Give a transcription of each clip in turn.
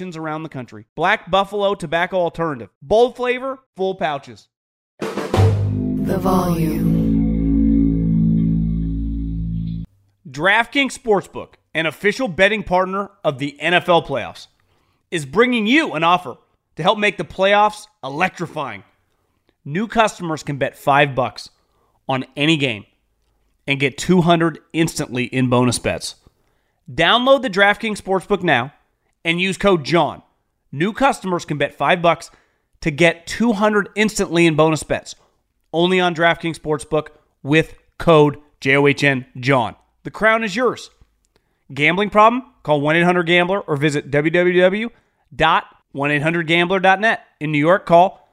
around the country. Black Buffalo Tobacco Alternative. Bold flavor, full pouches. The volume. DraftKings Sportsbook, an official betting partner of the NFL playoffs, is bringing you an offer to help make the playoffs electrifying. New customers can bet 5 bucks on any game and get 200 instantly in bonus bets. Download the DraftKings Sportsbook now and use code JOHN. New customers can bet 5 bucks to get 200 instantly in bonus bets. Only on DraftKings Sportsbook with code JOHN JOHN. The crown is yours. Gambling problem? Call 1-800-GAMBLER or visit www.1800gambler.net. In New York, call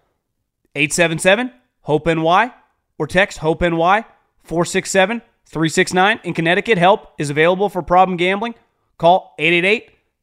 877-HOPE-NY or text HOPE-NY 467-369. In Connecticut, help is available for problem gambling. Call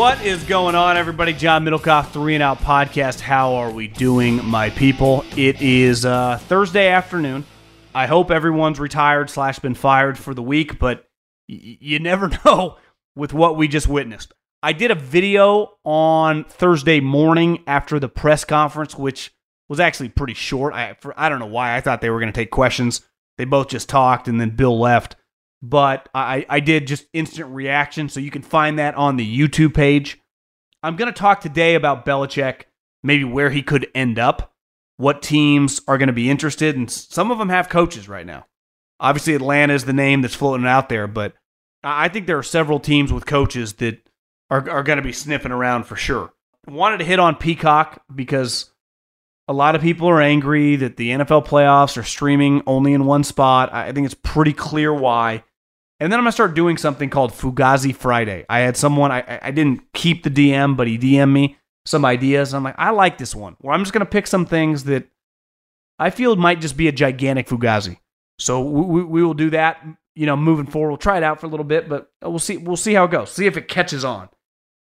What is going on, everybody? John Middlekauff, Three and Out Podcast. How are we doing, my people? It is uh, Thursday afternoon. I hope everyone's retired slash been fired for the week, but y- you never know with what we just witnessed. I did a video on Thursday morning after the press conference, which was actually pretty short. I for, I don't know why I thought they were going to take questions. They both just talked, and then Bill left but I, I did just instant reaction, so you can find that on the YouTube page. I'm going to talk today about Belichick, maybe where he could end up, what teams are going to be interested, and some of them have coaches right now. Obviously, Atlanta is the name that's floating out there, but I think there are several teams with coaches that are, are going to be sniffing around for sure. Wanted to hit on Peacock because a lot of people are angry that the NFL playoffs are streaming only in one spot. I think it's pretty clear why. And then I'm gonna start doing something called Fugazi Friday. I had someone I I didn't keep the DM, but he DM'd me some ideas. I'm like, I like this one. Where I'm just gonna pick some things that I feel might just be a gigantic Fugazi. So we, we will do that. You know, moving forward, we'll try it out for a little bit, but we'll see. We'll see how it goes. See if it catches on.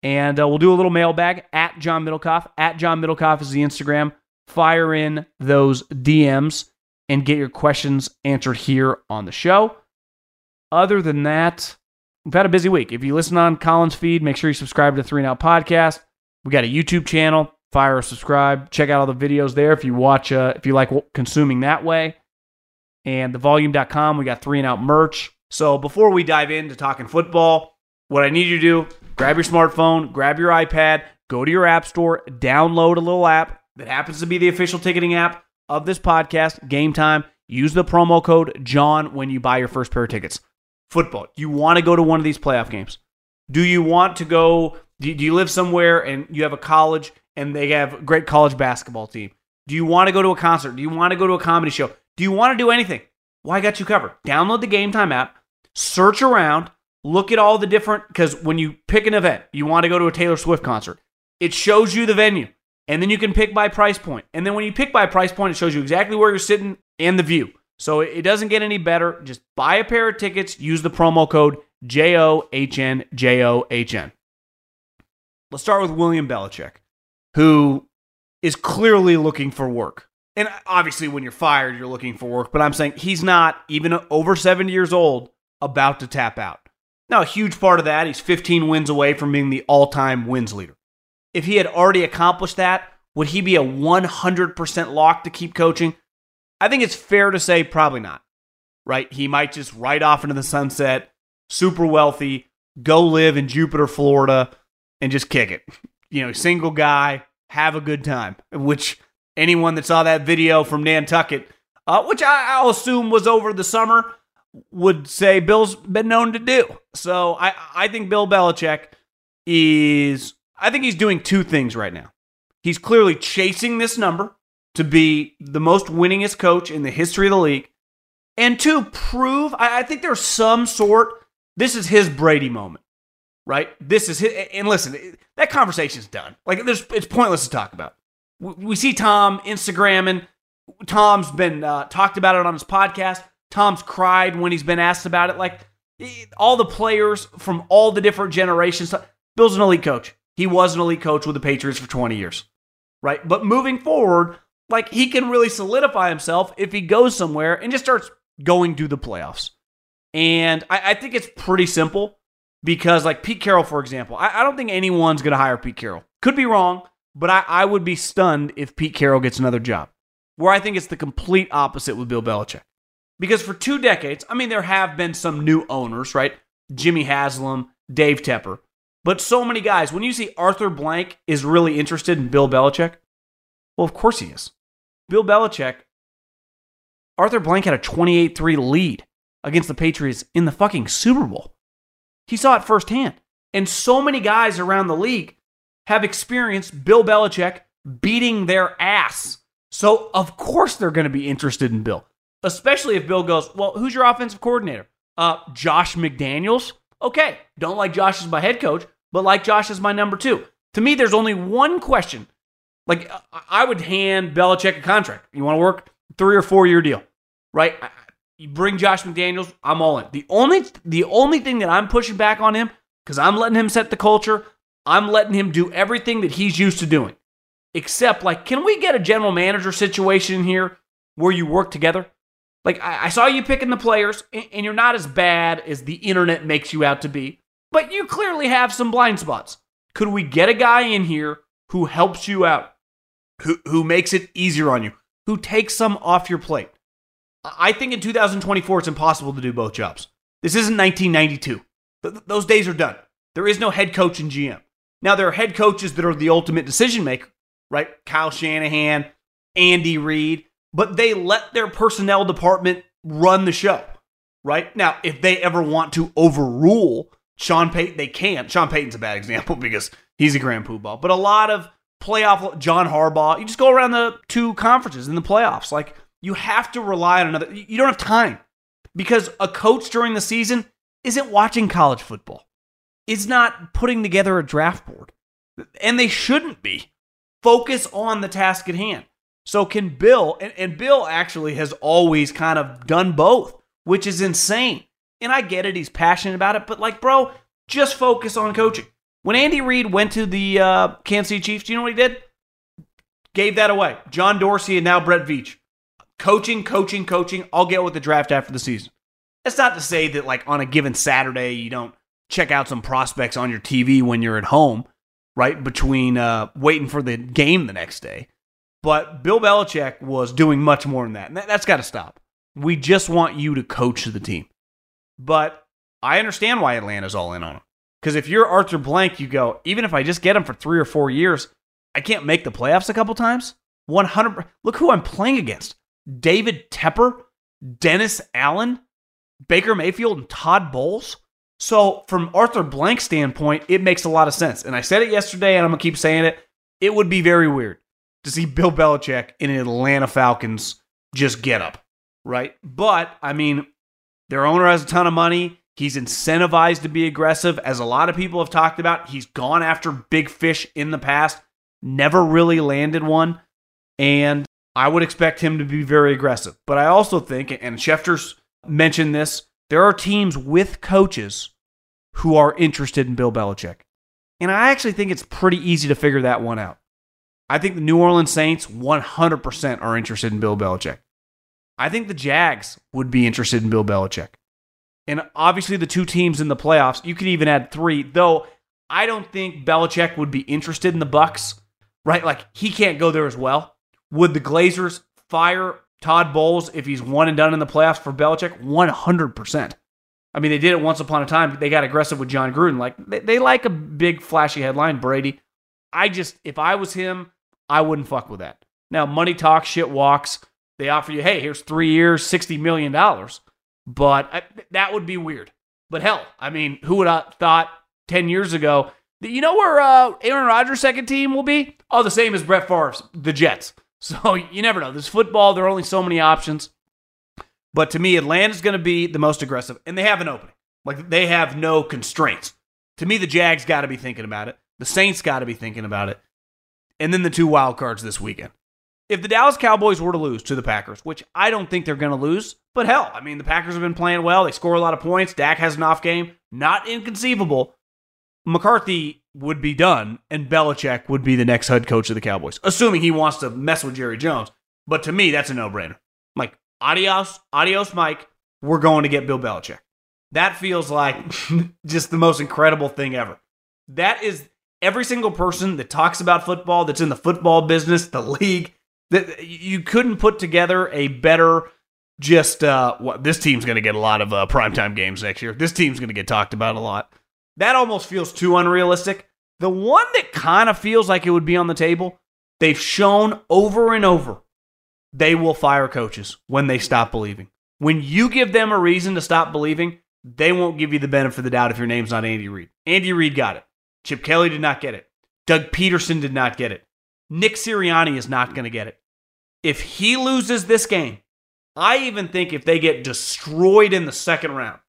And uh, we'll do a little mailbag at John Middlekauff. At John Middlekauff is the Instagram. Fire in those DMs and get your questions answered here on the show. Other than that, we've had a busy week. If you listen on Colin's feed, make sure you subscribe to the Three and Out Podcast. We got a YouTube channel. Fire or subscribe. Check out all the videos there if you watch. Uh, if you like consuming that way. And thevolume.com, we got Three and Out merch. So before we dive into talking football, what I need you to do: grab your smartphone, grab your iPad, go to your app store, download a little app that happens to be the official ticketing app of this podcast, Gametime. Use the promo code John when you buy your first pair of tickets football. Do You want to go to one of these playoff games. Do you want to go? Do you live somewhere and you have a college and they have a great college basketball team? Do you want to go to a concert? Do you want to go to a comedy show? Do you want to do anything? Well, I got you covered. Download the Gametime app, search around, look at all the different, because when you pick an event, you want to go to a Taylor Swift concert, it shows you the venue. And then you can pick by price point. And then when you pick by price point, it shows you exactly where you're sitting and the view. So it doesn't get any better. Just buy a pair of tickets, use the promo code J O H N J O H N. Let's start with William Belichick, who is clearly looking for work. And obviously, when you're fired, you're looking for work. But I'm saying he's not, even over 70 years old, about to tap out. Now, a huge part of that, he's 15 wins away from being the all time wins leader. If he had already accomplished that, would he be a 100% lock to keep coaching? I think it's fair to say probably not, right? He might just ride off into the sunset, super wealthy, go live in Jupiter, Florida, and just kick it. You know, single guy, have a good time, which anyone that saw that video from Nantucket, uh, which I, I'll assume was over the summer, would say Bill's been known to do. So I, I think Bill Belichick is, I think he's doing two things right now. He's clearly chasing this number to be the most winningest coach in the history of the league. And to prove, I, I think there's some sort, this is his Brady moment, right? This is his, and listen, that conversation's done. Like, there's, it's pointless to talk about. We, we see Tom Instagramming. Tom's been uh, talked about it on his podcast. Tom's cried when he's been asked about it. Like, all the players from all the different generations. Bill's an elite coach. He was an elite coach with the Patriots for 20 years, right? But moving forward, like he can really solidify himself if he goes somewhere and just starts going to the playoffs. And I, I think it's pretty simple because, like Pete Carroll, for example, I, I don't think anyone's going to hire Pete Carroll. Could be wrong, but I, I would be stunned if Pete Carroll gets another job. Where I think it's the complete opposite with Bill Belichick. Because for two decades, I mean, there have been some new owners, right? Jimmy Haslam, Dave Tepper. But so many guys, when you see Arthur Blank is really interested in Bill Belichick, well, of course he is. Bill Belichick, Arthur Blank had a 28 3 lead against the Patriots in the fucking Super Bowl. He saw it firsthand. And so many guys around the league have experienced Bill Belichick beating their ass. So, of course, they're going to be interested in Bill, especially if Bill goes, Well, who's your offensive coordinator? Uh, Josh McDaniels. Okay, don't like Josh as my head coach, but like Josh as my number two. To me, there's only one question like I would hand Belichick a contract. You want to work three or four year deal, right? You bring Josh McDaniels, I'm all in. The only the only thing that I'm pushing back on him because I'm letting him set the culture. I'm letting him do everything that he's used to doing. Except, like, can we get a general manager situation here where you work together? Like, I, I saw you picking the players, and, and you're not as bad as the internet makes you out to be, but you clearly have some blind spots. Could we get a guy in here who helps you out? Who, who makes it easier on you, who takes some off your plate. I think in 2024, it's impossible to do both jobs. This isn't 1992. Th- those days are done. There is no head coach and GM. Now, there are head coaches that are the ultimate decision maker, right? Kyle Shanahan, Andy Reid, but they let their personnel department run the show, right? Now, if they ever want to overrule Sean Payton, they can't. Sean Payton's a bad example because he's a grand poobah. But a lot of playoff John Harbaugh. You just go around the two conferences in the playoffs. Like you have to rely on another. You don't have time because a coach during the season isn't watching college football. Is not putting together a draft board, and they shouldn't be. Focus on the task at hand. So can Bill, and, and Bill actually has always kind of done both, which is insane. And I get it; he's passionate about it, but like, bro, just focus on coaching. When Andy Reid went to the uh, Kansas City Chiefs, do you know what he did? Gave that away. John Dorsey and now Brett Veach. Coaching, coaching, coaching. I'll get with the draft after the season. That's not to say that, like, on a given Saturday, you don't check out some prospects on your TV when you're at home, right? Between uh, waiting for the game the next day. But Bill Belichick was doing much more than that. And that, that's got to stop. We just want you to coach the team. But I understand why Atlanta's all in on him. Because if you're Arthur Blank, you go, even if I just get him for three or four years, I can't make the playoffs a couple times. 100. Look who I'm playing against David Tepper, Dennis Allen, Baker Mayfield, and Todd Bowles. So, from Arthur Blank's standpoint, it makes a lot of sense. And I said it yesterday, and I'm going to keep saying it. It would be very weird to see Bill Belichick in an Atlanta Falcons just get up, right? But, I mean, their owner has a ton of money. He's incentivized to be aggressive. As a lot of people have talked about, he's gone after big fish in the past, never really landed one. And I would expect him to be very aggressive. But I also think, and Schefter's mentioned this, there are teams with coaches who are interested in Bill Belichick. And I actually think it's pretty easy to figure that one out. I think the New Orleans Saints 100% are interested in Bill Belichick. I think the Jags would be interested in Bill Belichick. And obviously, the two teams in the playoffs, you could even add three, though I don't think Belichick would be interested in the Bucs, right? Like, he can't go there as well. Would the Glazers fire Todd Bowles if he's one and done in the playoffs for Belichick? 100%. I mean, they did it once upon a time. They got aggressive with Jon Gruden. Like, they, they like a big, flashy headline, Brady. I just, if I was him, I wouldn't fuck with that. Now, money talks, shit walks. They offer you, hey, here's three years, $60 million. But I, that would be weird. But hell, I mean, who would have thought 10 years ago that, you know where uh, Aaron Rodgers' second team will be? Oh, the same as Brett Favre's, the Jets. So you never know. This football, there are only so many options. But to me, Atlanta's going to be the most aggressive, and they have an opening. Like they have no constraints. To me, the Jags got to be thinking about it. The Saints got to be thinking about it. And then the two wild cards this weekend. If the Dallas Cowboys were to lose to the Packers, which I don't think they're going to lose, but hell, I mean, the Packers have been playing well. They score a lot of points. Dak has an off game. Not inconceivable. McCarthy would be done, and Belichick would be the next head coach of the Cowboys, assuming he wants to mess with Jerry Jones. But to me, that's a no brainer. Like, adios, adios, Mike. We're going to get Bill Belichick. That feels like just the most incredible thing ever. That is every single person that talks about football, that's in the football business, the league, that you couldn't put together a better just uh what this team's going to get a lot of uh, primetime games next year. This team's going to get talked about a lot. That almost feels too unrealistic. The one that kind of feels like it would be on the table, they've shown over and over they will fire coaches when they stop believing. When you give them a reason to stop believing, they won't give you the benefit of the doubt if your name's not Andy Reid. Andy Reid got it. Chip Kelly did not get it. Doug Pederson did not get it. Nick Sirianni is not going to get it. If he loses this game, I even think if they get destroyed in the second round,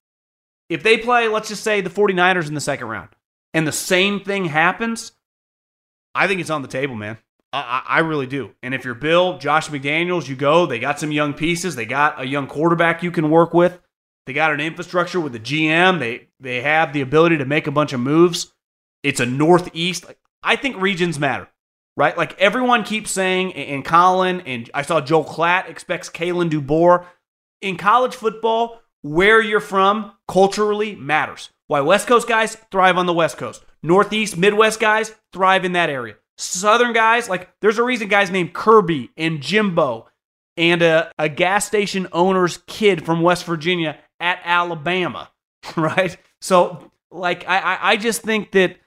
if they play, let's just say, the 49ers in the second round, and the same thing happens, I think it's on the table, man. I, I, really do. And if you're Bill, Josh McDaniels, you go. They got some young pieces. They got a young quarterback you can work with. They got an infrastructure with the GM. They they have the ability to make a bunch of moves. It's a northeast. I think regions matter, right? Like everyone keeps saying, and Colin and I saw Joel Klatt expects Kalen DeBoer in college football where you're from culturally matters. Why West Coast guys thrive on the West Coast. Northeast, Midwest guys thrive in that area. Southern guys, like there's a reason guys named Kirby and Jimbo and a, a gas station owner's kid from West Virginia at Alabama, right? So, like, I, I just think that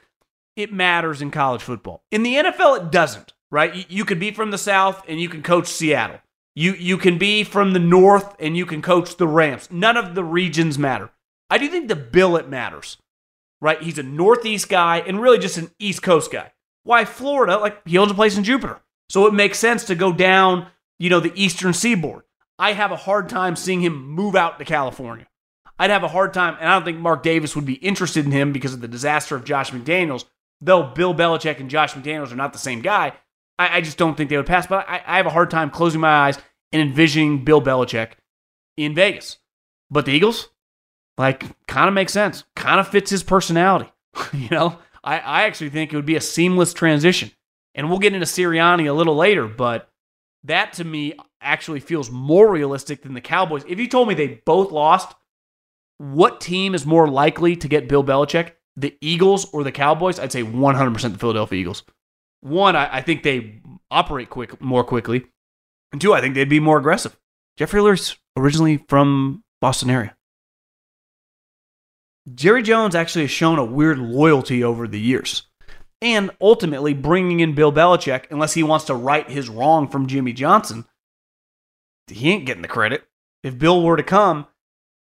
it matters in college football. In the NFL, it doesn't, right? You, you could be from the South and you can coach Seattle. You you can be from the north and you can coach the Rams. None of the regions matter. I do think the billet matters. Right? He's a northeast guy and really just an east coast guy. Why Florida, like he owns a place in Jupiter. So it makes sense to go down, you know, the eastern seaboard. I have a hard time seeing him move out to California. I'd have a hard time, and I don't think Mark Davis would be interested in him because of the disaster of Josh McDaniels. Though Bill Belichick and Josh McDaniels are not the same guy, I, I just don't think they would pass. But I, I have a hard time closing my eyes and envisioning Bill Belichick in Vegas. But the Eagles, like, kind of makes sense. Kind of fits his personality. you know, I, I actually think it would be a seamless transition. And we'll get into Sirianni a little later, but that to me actually feels more realistic than the Cowboys. If you told me they both lost, what team is more likely to get Bill Belichick, the Eagles or the Cowboys? I'd say 100% the Philadelphia Eagles. One, I, I think they operate quick more quickly, and two, I think they'd be more aggressive. Jeffrey Lurie's originally from Boston area. Jerry Jones actually has shown a weird loyalty over the years. And ultimately, bringing in Bill Belichick, unless he wants to right his wrong from Jimmy Johnson, he ain't getting the credit. If Bill were to come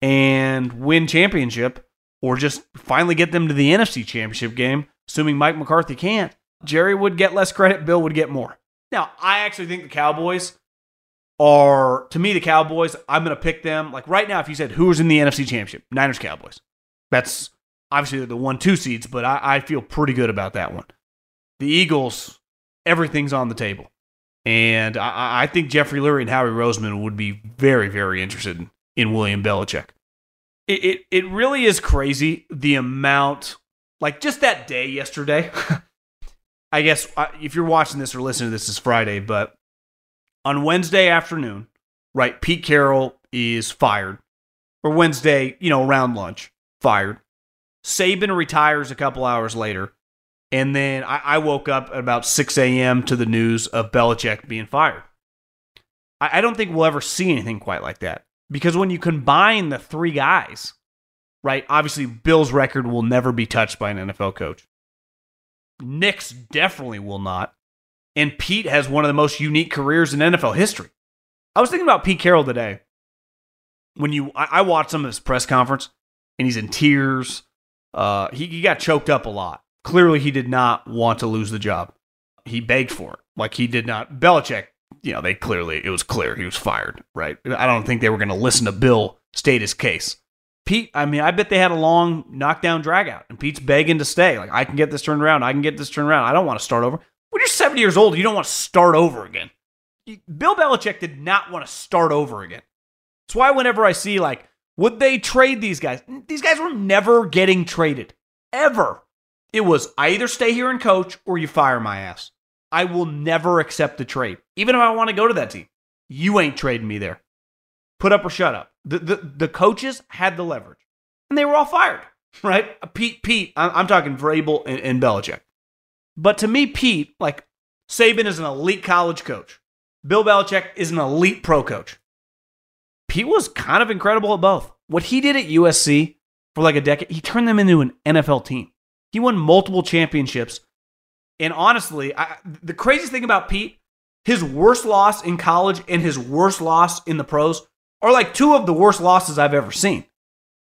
and win championship, or just finally get them to the NFC championship game, assuming Mike McCarthy can't, Jerry would get less credit, Bill would get more. Now, I actually think the Cowboys are, to me, the Cowboys, I'm going to pick them. Like right now, if you said who's in the NFC championship, Niners Cowboys. That's obviously the one, two seeds, but I, I feel pretty good about that one. The Eagles, everything's on the table. And I, I think Jeffrey Lurie and Howie Roseman would be very, very interested in, in William Belichick. It, it, it really is crazy the amount, like just that day yesterday. I guess uh, if you're watching this or listening to this, is Friday, but on Wednesday afternoon, right, Pete Carroll is fired. Or Wednesday, you know, around lunch, fired. Saban retires a couple hours later. And then I, I woke up at about 6 a.m. to the news of Belichick being fired. I, I don't think we'll ever see anything quite like that. Because when you combine the three guys, right, obviously Bill's record will never be touched by an NFL coach. Nick's definitely will not. And Pete has one of the most unique careers in NFL history. I was thinking about Pete Carroll today. When you, I, I watched some of his press conference, and he's in tears. Uh, he, he got choked up a lot. Clearly, he did not want to lose the job. He begged for it. Like he did not. Belichick, you know, they clearly, it was clear he was fired, right? I don't think they were going to listen to Bill state his case. Pete, I mean, I bet they had a long knockdown drag out, and Pete's begging to stay. Like, I can get this turned around. I can get this turned around. I don't want to start over. When you're 70 years old, you don't want to start over again. Bill Belichick did not want to start over again. That's why whenever I see, like, would they trade these guys? These guys were never getting traded. Ever. It was I either stay here and coach or you fire my ass. I will never accept the trade. Even if I want to go to that team. You ain't trading me there. Put up or shut up. The, the, the coaches had the leverage. And they were all fired, right? Uh, Pete, Pete, I'm, I'm talking Vrabel and, and Belichick. But to me, Pete, like Saban is an elite college coach. Bill Belichick is an elite pro coach. Pete was kind of incredible at both. What he did at USC for like a decade, he turned them into an NFL team. He won multiple championships. And honestly, I, the craziest thing about Pete, his worst loss in college and his worst loss in the pros are like two of the worst losses I've ever seen.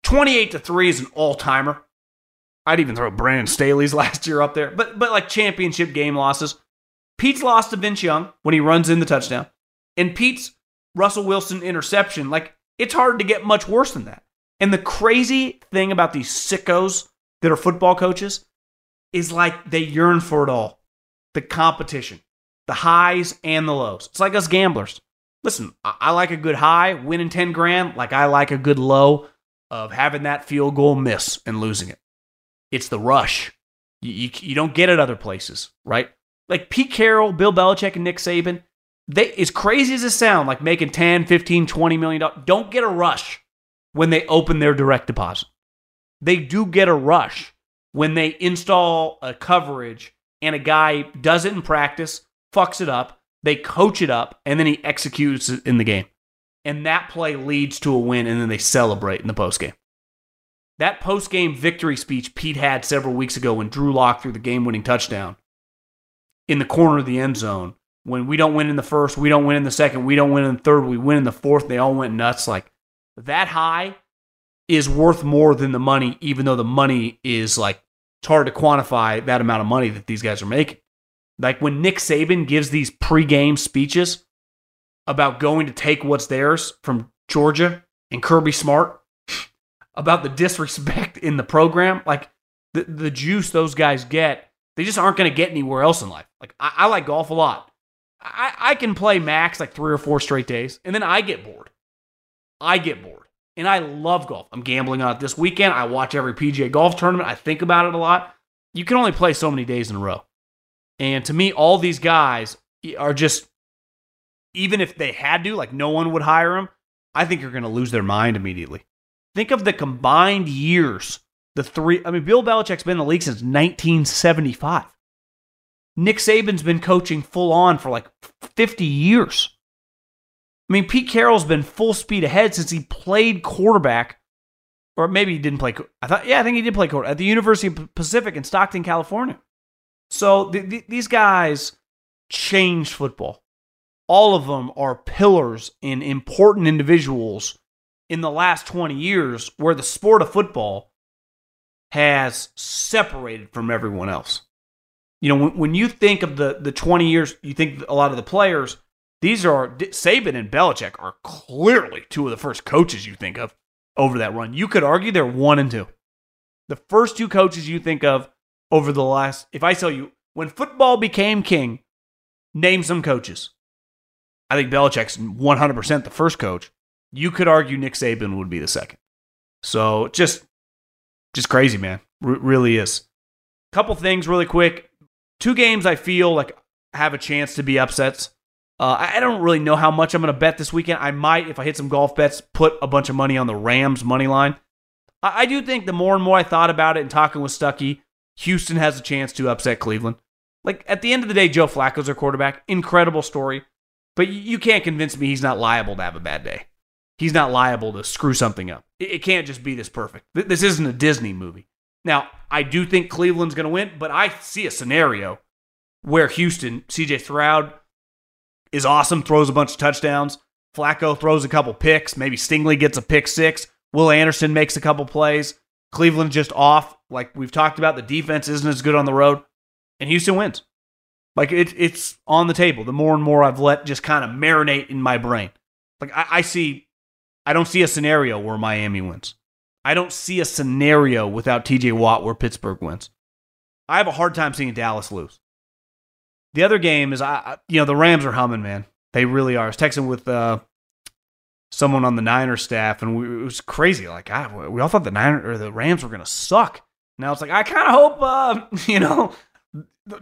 28 to 3 is an all-timer. I'd even throw Brandon Staley's last year up there. But but like championship game losses. Pete's lost to Vince Young when he runs in the touchdown. And Pete's Russell Wilson interception, like it's hard to get much worse than that. And the crazy thing about these sickos that are football coaches is like they yearn for it all. The competition, the highs and the lows. It's like us gamblers. Listen, I like a good high, winning 10 grand, like I like a good low of having that field goal miss and losing it. It's the rush. You, you, you don't get it other places, right? Like Pete Carroll, Bill Belichick, and Nick Saban, they as crazy as it sound, like making 10, 15, 20 million dollars, don't get a rush when they open their direct deposit. They do get a rush when they install a coverage and a guy does it in practice, fucks it up, they coach it up, and then he executes it in the game. And that play leads to a win, and then they celebrate in the postgame. That post-game victory speech Pete had several weeks ago when Drew Lock threw the game-winning touchdown in the corner of the end zone. When we don't win in the first, we don't win in the second, we don't win in the third, we win in the fourth. They all went nuts. Like that high is worth more than the money, even though the money is like it's hard to quantify that amount of money that these guys are making. Like when Nick Saban gives these pregame speeches about going to take what's theirs from Georgia and Kirby Smart, about the disrespect in the program, like the, the juice those guys get, they just aren't going to get anywhere else in life. Like I, I like golf a lot. I, I can play max like three or four straight days, and then I get bored. I get bored. And I love golf. I'm gambling on it this weekend. I watch every PGA golf tournament. I think about it a lot. You can only play so many days in a row. And to me, all these guys are just, even if they had to, like no one would hire them, I think you're going to lose their mind immediately. Think of the combined years. The three, I mean, Bill Belichick's been in the league since 1975. Nick Saban's been coaching full on for like 50 years. I mean, Pete Carroll's been full speed ahead since he played quarterback, or maybe he didn't play. I thought, yeah, I think he did play quarterback at the University of Pacific in Stockton, California. So th- th- these guys changed football. All of them are pillars and important individuals in the last 20 years where the sport of football has separated from everyone else. You know, when, when you think of the the 20 years, you think a lot of the players, these are Saban and Belichick are clearly two of the first coaches you think of over that run. You could argue they're one and two. The first two coaches you think of over the last, if I tell you, when football became king, name some coaches. I think Belichick's 100% the first coach. You could argue Nick Saban would be the second. So just, just crazy, man. R- really is. Couple things really quick. Two games I feel like have a chance to be upsets. Uh, I don't really know how much I'm going to bet this weekend. I might, if I hit some golf bets, put a bunch of money on the Rams money line. I, I do think the more and more I thought about it and talking with Stuckey, Houston has a chance to upset Cleveland. Like at the end of the day, Joe Flacco's their quarterback. Incredible story. But you can't convince me he's not liable to have a bad day. He's not liable to screw something up. It can't just be this perfect. This isn't a Disney movie. Now, I do think Cleveland's going to win, but I see a scenario where Houston, CJ Stroud is awesome, throws a bunch of touchdowns. Flacco throws a couple picks. Maybe Stingley gets a pick six. Will Anderson makes a couple plays. Cleveland just off. Like we've talked about, the defense isn't as good on the road, and Houston wins. Like it, it's on the table. The more and more I've let just kind of marinate in my brain. Like I, I see, I don't see a scenario where Miami wins. I don't see a scenario without TJ Watt where Pittsburgh wins. I have a hard time seeing Dallas lose. The other game is, I, you know, the Rams are humming, man. They really are. I was texting with uh, someone on the Niners staff, and we, it was crazy. Like, we all thought the Niners or the Rams were going to suck. Now it's like I kind of hope, uh, you know,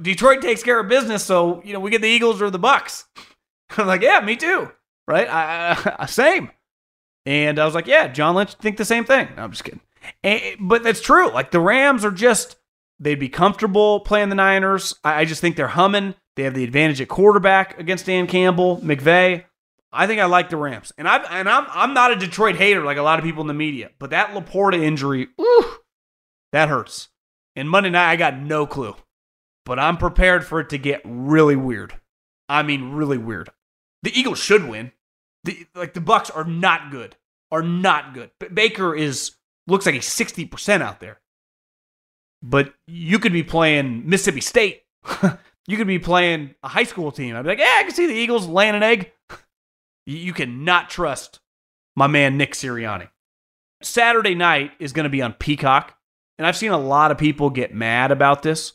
Detroit takes care of business, so you know we get the Eagles or the Bucs. I'm like, yeah, me too, right? I, I, same. And I was like, yeah, John Lynch think the same thing. No, I'm just kidding. And, but that's true. Like the Rams are just they'd be comfortable playing the Niners. I, I just think they're humming. They have the advantage at quarterback against Dan Campbell, McVay. I think I like the Rams, and I and I'm I'm not a Detroit hater like a lot of people in the media, but that LaPorta injury, whew, that hurts. And Monday night, I got no clue, but I'm prepared for it to get really weird. I mean, really weird. The Eagles should win. The like the Bucs are not good. Are not good. Baker is looks like he's sixty percent out there. But you could be playing Mississippi State. you could be playing a high school team. I'd be like, yeah, I can see the Eagles laying an egg. You cannot trust my man Nick Sirianni. Saturday night is going to be on Peacock, and I've seen a lot of people get mad about this.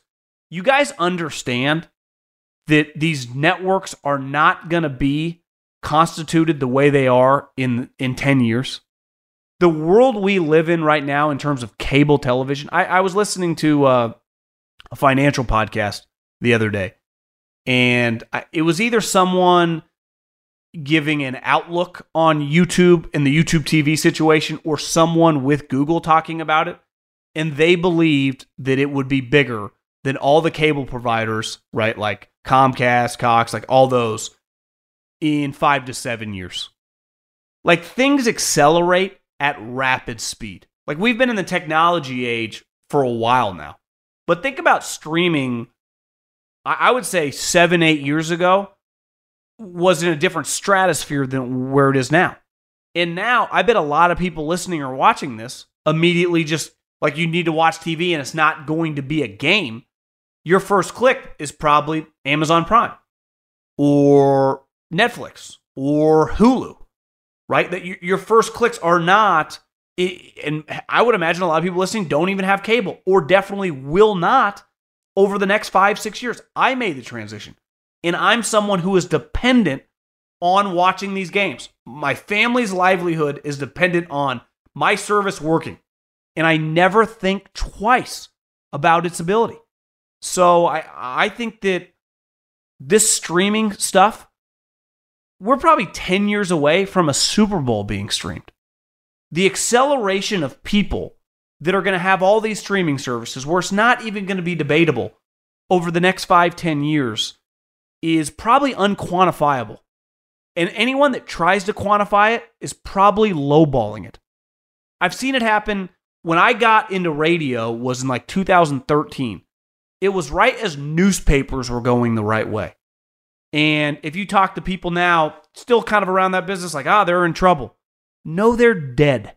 You guys understand that these networks are not going to be constituted the way they are in in 10 years. The world we live in right now in terms of cable television. I, I was listening to uh, a financial podcast the other day, and I, it was either someone giving an outlook on YouTube and the YouTube TV situation or someone with Google talking about it. And they believed that it would be bigger than all the cable providers, right? Like Comcast, Cox, like all those in five to seven years. Like things accelerate at rapid speed. Like we've been in the technology age for a while now. But think about streaming, I would say seven, eight years ago was in a different stratosphere than where it is now. And now I bet a lot of people listening or watching this immediately just like you need to watch TV and it's not going to be a game. Your first click is probably Amazon Prime or Netflix or Hulu, right? That your first clicks are not, and I would imagine a lot of people listening don't even have cable or definitely will not over the next five, six years. I made the transition and I'm someone who is dependent on watching these games. My family's livelihood is dependent on my service working, and I never think twice about its ability. So I I think that this streaming stuff we're probably 10 years away from a Super Bowl being streamed. The acceleration of people that are going to have all these streaming services where it's not even going to be debatable over the next five, 10 years is probably unquantifiable. And anyone that tries to quantify it is probably lowballing it. I've seen it happen when I got into radio was in like 2013. It was right as newspapers were going the right way. And if you talk to people now, still kind of around that business, like, ah, they're in trouble. No, they're dead.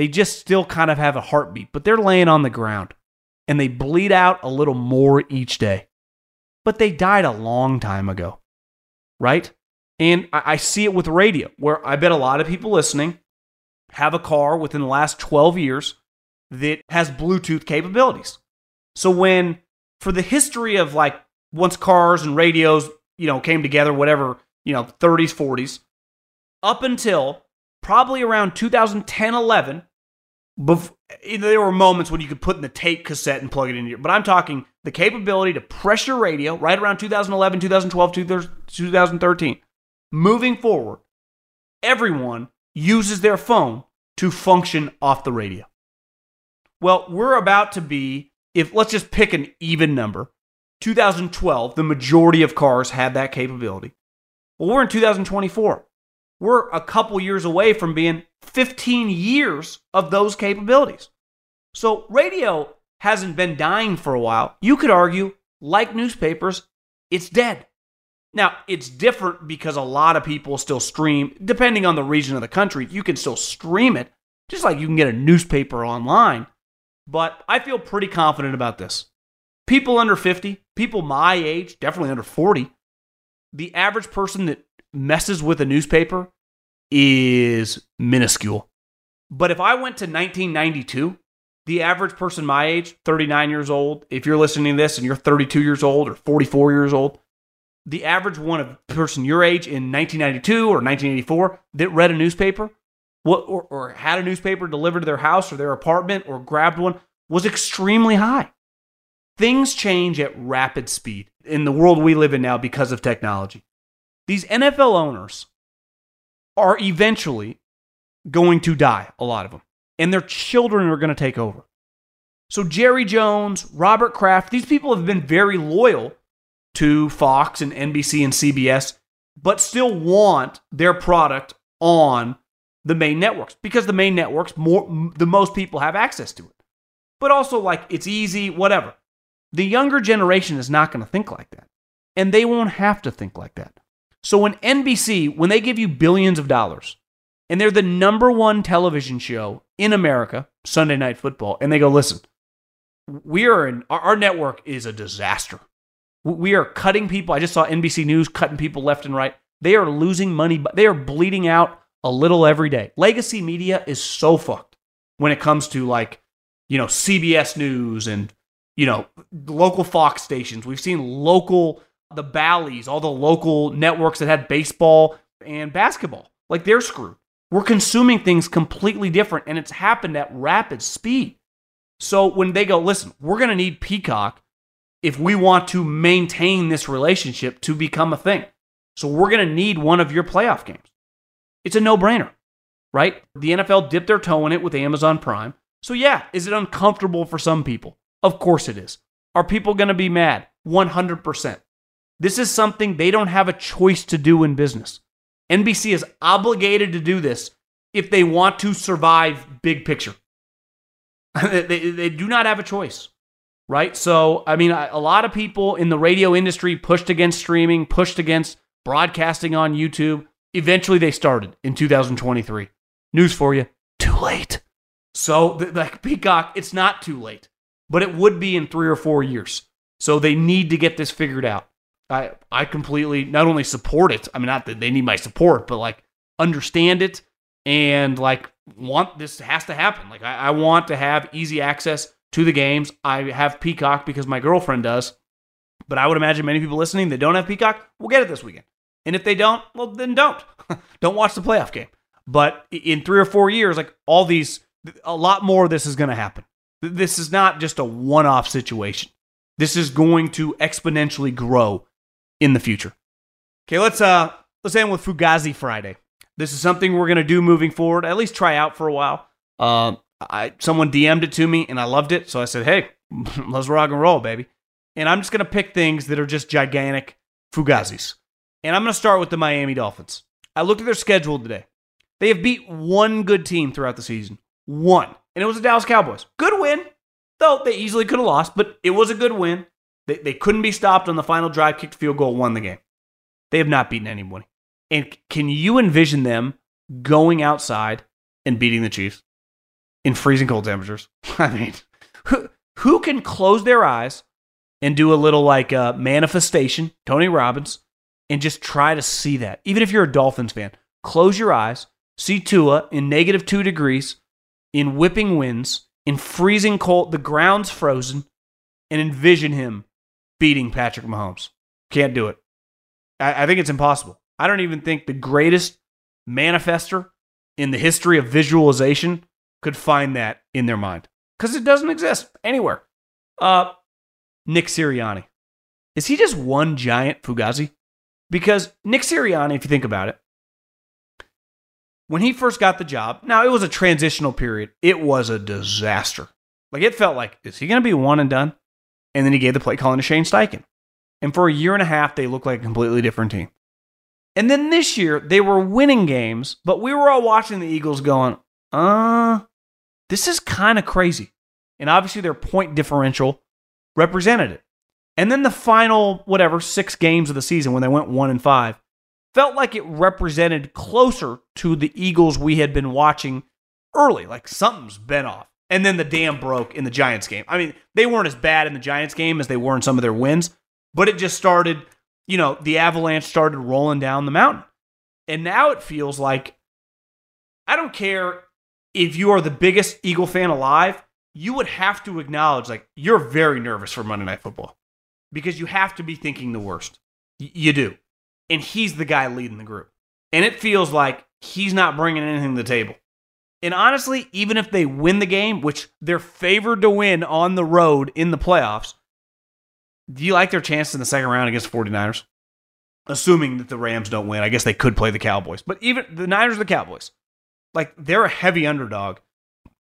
They just still kind of have a heartbeat, but they're laying on the ground and they bleed out a little more each day. But they died a long time ago, right? And I, I see it with radio, where I bet a lot of people listening have a car within the last 12 years that has Bluetooth capabilities. So when, for the history of like once cars and radios, you know, came together, whatever, you know, 30s, 40s, up until probably around 2010, 11, bef- eh, there were moments when you could put in the tape cassette and plug it in your, but I'm talking the capability to pressure radio right around 2011, 2012, 2013. Moving forward, everyone uses their phone to function off the radio. Well, we're about to be, if let's just pick an even number, 2012, the majority of cars had that capability. Well, we're in 2024. We're a couple years away from being 15 years of those capabilities. So, radio hasn't been dying for a while. You could argue, like newspapers, it's dead. Now, it's different because a lot of people still stream, depending on the region of the country, you can still stream it, just like you can get a newspaper online. But I feel pretty confident about this. People under 50, people my age, definitely under 40, the average person that messes with a newspaper is minuscule. But if I went to 1992, the average person my age, 39 years old, if you're listening to this and you're 32 years old or 44 years old, the average one of person your age in 1992 or 1984 that read a newspaper what, or, or had a newspaper delivered to their house or their apartment or grabbed one was extremely high. Things change at rapid speed in the world we live in now because of technology. These NFL owners are eventually going to die, a lot of them, and their children are going to take over. So, Jerry Jones, Robert Kraft, these people have been very loyal to Fox and NBC and CBS, but still want their product on the main networks because the main networks more the most people have access to it. But also like it's easy, whatever. The younger generation is not going to think like that. And they won't have to think like that. So when NBC, when they give you billions of dollars, and they're the number one television show in America, Sunday Night Football, and they go, listen, we are in our, our network is a disaster. We are cutting people. I just saw NBC News cutting people left and right. They are losing money, but they are bleeding out a little every day. Legacy media is so fucked when it comes to like, you know, CBS News and, you know, local Fox stations. We've seen local, the Bally's, all the local networks that had baseball and basketball. Like they're screwed. We're consuming things completely different and it's happened at rapid speed. So when they go, listen, we're going to need Peacock if we want to maintain this relationship to become a thing. So we're going to need one of your playoff games. It's a no brainer, right? The NFL dipped their toe in it with Amazon Prime. So, yeah, is it uncomfortable for some people? Of course it is. Are people going to be mad? 100%. This is something they don't have a choice to do in business. NBC is obligated to do this if they want to survive big picture. they, they do not have a choice right? So, I mean, a lot of people in the radio industry pushed against streaming, pushed against broadcasting on YouTube. Eventually, they started in 2023. News for you too late. So, like Peacock, it's not too late, but it would be in three or four years. So, they need to get this figured out. I, I completely not only support it, I mean, not that they need my support, but like understand it and like want this has to happen. Like, I, I want to have easy access to the games. I have Peacock because my girlfriend does. But I would imagine many people listening that don't have Peacock will get it this weekend. And if they don't, well, then don't. don't watch the playoff game. But in three or four years, like all these, a lot more of this is going to happen. This is not just a one off situation. This is going to exponentially grow in the future. Okay, let's uh let's end with Fugazi Friday. This is something we're gonna do moving forward. At least try out for a while. Uh, I someone DM'd it to me and I loved it, so I said, "Hey, let's rock and roll, baby." And I'm just gonna pick things that are just gigantic fugazis. And I'm gonna start with the Miami Dolphins. I looked at their schedule today. They have beat one good team throughout the season. One. And it was the Dallas Cowboys. Good win. Though they easily could have lost, but it was a good win. They, they couldn't be stopped on the final drive, kicked field goal, won the game. They have not beaten anyone. And can you envision them going outside and beating the Chiefs? in freezing cold temperatures. I mean, who, who can close their eyes and do a little like uh, manifestation, Tony Robbins, and just try to see that? Even if you're a Dolphins fan, close your eyes, see Tua in negative two degrees, in whipping winds, in freezing cold, the ground's frozen, and envision him beating Patrick Mahomes. Can't do it. I, I think it's impossible. I don't even think the greatest manifester in the history of visualization could find that in their mind because it doesn't exist anywhere. Uh, Nick Sirianni. Is he just one giant Fugazi? Because Nick Sirianni, if you think about it, when he first got the job, now it was a transitional period. It was a disaster. Like it felt like, is he going to be one and done? And then he gave the play calling to Shane Steichen. And for a year and a half, they looked like a completely different team. And then this year, they were winning games, but we were all watching the Eagles going, uh, this is kind of crazy. And obviously, their point differential represented it. And then the final, whatever, six games of the season when they went one and five, felt like it represented closer to the Eagles we had been watching early. Like something's been off. And then the dam broke in the Giants game. I mean, they weren't as bad in the Giants game as they were in some of their wins, but it just started, you know, the avalanche started rolling down the mountain. And now it feels like I don't care if you are the biggest Eagle fan alive, you would have to acknowledge like you're very nervous for Monday Night Football because you have to be thinking the worst. Y- you do and he's the guy leading the group. And it feels like he's not bringing anything to the table. And honestly, even if they win the game, which they're favored to win on the road in the playoffs, do you like their chances in the second round against the 49ers? Assuming that the Rams don't win, I guess they could play the Cowboys. But even the Niners the Cowboys, like they're a heavy underdog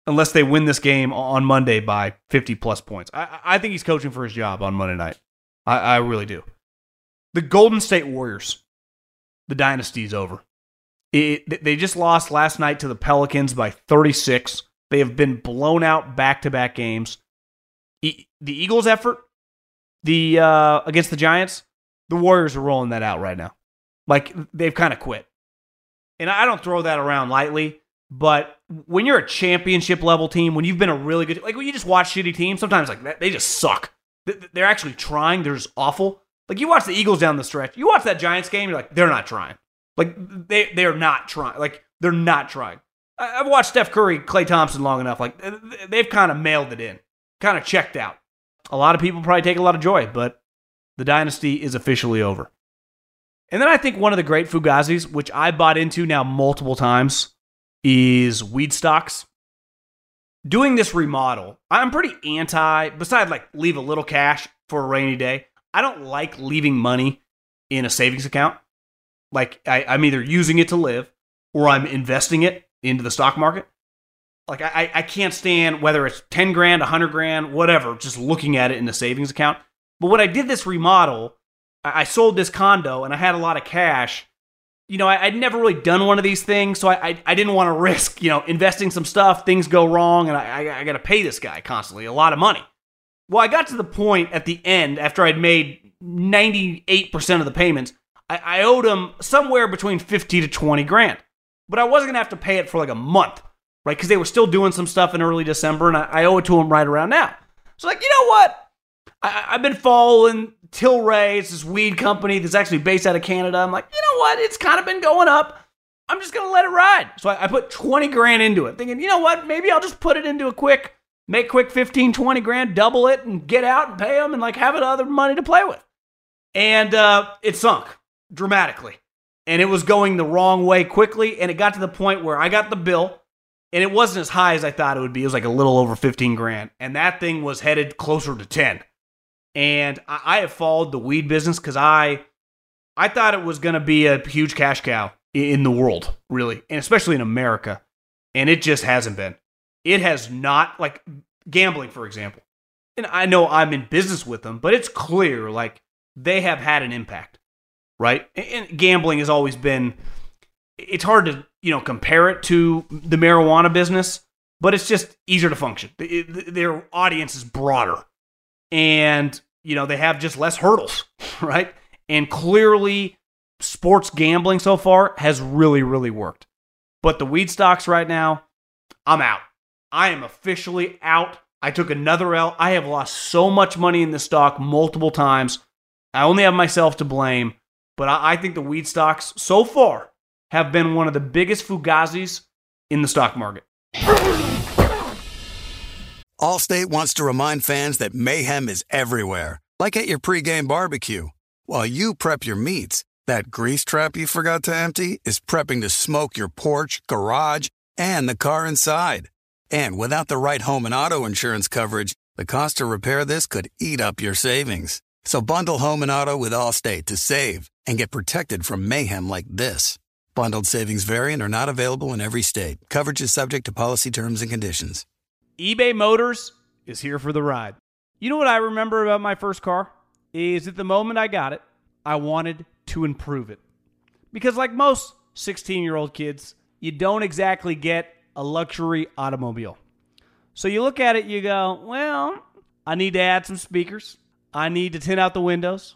unless they win this game on Monday by 50 plus points. I, I think he's coaching for his job on Monday night. I, I really do. The Golden State Warriors, the dynasty is over. It, they just lost last night to the Pelicans by 36. They have been blown out back to back games. The Eagles' effort, the uh, against the Giants, the Warriors are rolling that out right now. Like they've kind of quit. And I don't throw that around lightly, but when you're a championship level team, when you've been a really good, like when you just watch shitty teams, sometimes like they just suck. They're actually trying. They're just awful. Like you watch the Eagles down the stretch, you watch that Giants game, you're like, they're not trying. Like they they're not trying. Like they're not trying. I've watched Steph Curry, Klay Thompson long enough. Like they've kind of mailed it in, kind of checked out. A lot of people probably take a lot of joy, but the dynasty is officially over. And then I think one of the great fugazis, which I bought into now multiple times, is weed stocks. Doing this remodel, I'm pretty anti, besides like leave a little cash for a rainy day. I don't like leaving money in a savings account. Like I, I'm either using it to live or I'm investing it into the stock market. Like I, I can't stand whether it's 10 grand, 100 grand, whatever, just looking at it in the savings account. But when I did this remodel, I, I sold this condo and I had a lot of cash. You know, I, would never really done one of these things, so I, I, I didn't want to risk, you know, investing some stuff, things go wrong, and I, I, I got to pay this guy constantly a lot of money. Well, I got to the point at the end after I'd made 98% of the payments, I, I owed him somewhere between 50 to 20 grand. But I wasn't going to have to pay it for like a month, right? Because they were still doing some stuff in early December, and I, I owe it to him right around now. So, like, you know what? I, have been following Tilray. It's this weed company that's actually based out of Canada. I'm like, you know what? It's kind of been going up. I'm just to let it ride. So I, I put 20 grand into it, thinking, you know what? Maybe I'll just put it into a quick make quick 15, 20 grand, double it, and get out and pay them and like have other money to play with. And uh, it sunk dramatically. And it was going the wrong way quickly. And it got to the point where I got the bill and it wasn't as high as I thought it would be. It was like a little over 15 grand. And that thing was headed closer to 10. And I, I have followed the weed business because I I thought it was gonna be a huge cash cow in the world, really, and especially in America. And it just hasn't been. It has not like gambling, for example. And I know I'm in business with them, but it's clear like they have had an impact, right? And gambling has always been. It's hard to you know compare it to the marijuana business, but it's just easier to function. Their audience is broader, and you know they have just less hurdles, right? And clearly, sports gambling so far has really, really worked. But the weed stocks right now, I'm out. I am officially out. I took another L. I have lost so much money in the stock multiple times. I only have myself to blame, but I, I think the weed stocks so far have been one of the biggest fugazis in the stock market. Allstate wants to remind fans that mayhem is everywhere, like at your pregame barbecue. While you prep your meats, that grease trap you forgot to empty is prepping to smoke your porch, garage, and the car inside. And without the right home and auto insurance coverage, the cost to repair this could eat up your savings. So bundle home and auto with Allstate to save and get protected from mayhem like this. Bundled savings variant are not available in every state. Coverage is subject to policy terms and conditions. eBay Motors is here for the ride. You know what I remember about my first car? Is at the moment I got it, I wanted to improve it. Because, like most 16 year old kids, you don't exactly get a luxury automobile. So you look at it, you go, well, I need to add some speakers. I need to tint out the windows.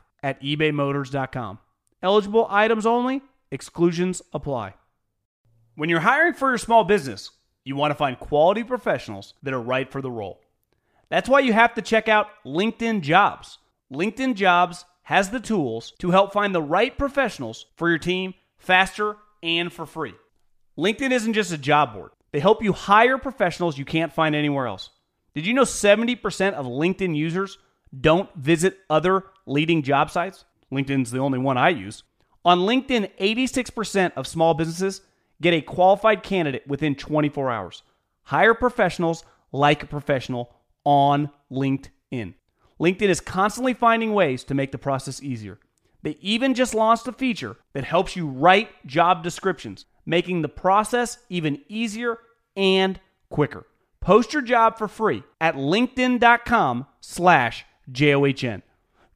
at ebaymotors.com. Eligible items only, exclusions apply. When you're hiring for your small business, you want to find quality professionals that are right for the role. That's why you have to check out LinkedIn Jobs. LinkedIn Jobs has the tools to help find the right professionals for your team faster and for free. LinkedIn isn't just a job board, they help you hire professionals you can't find anywhere else. Did you know 70% of LinkedIn users don't visit other leading job sites? LinkedIn's the only one I use. On LinkedIn, 86% of small businesses get a qualified candidate within 24 hours. Hire professionals like a professional on LinkedIn. LinkedIn is constantly finding ways to make the process easier. They even just launched a feature that helps you write job descriptions, making the process even easier and quicker. Post your job for free at linkedin.com slash J-O-H-N.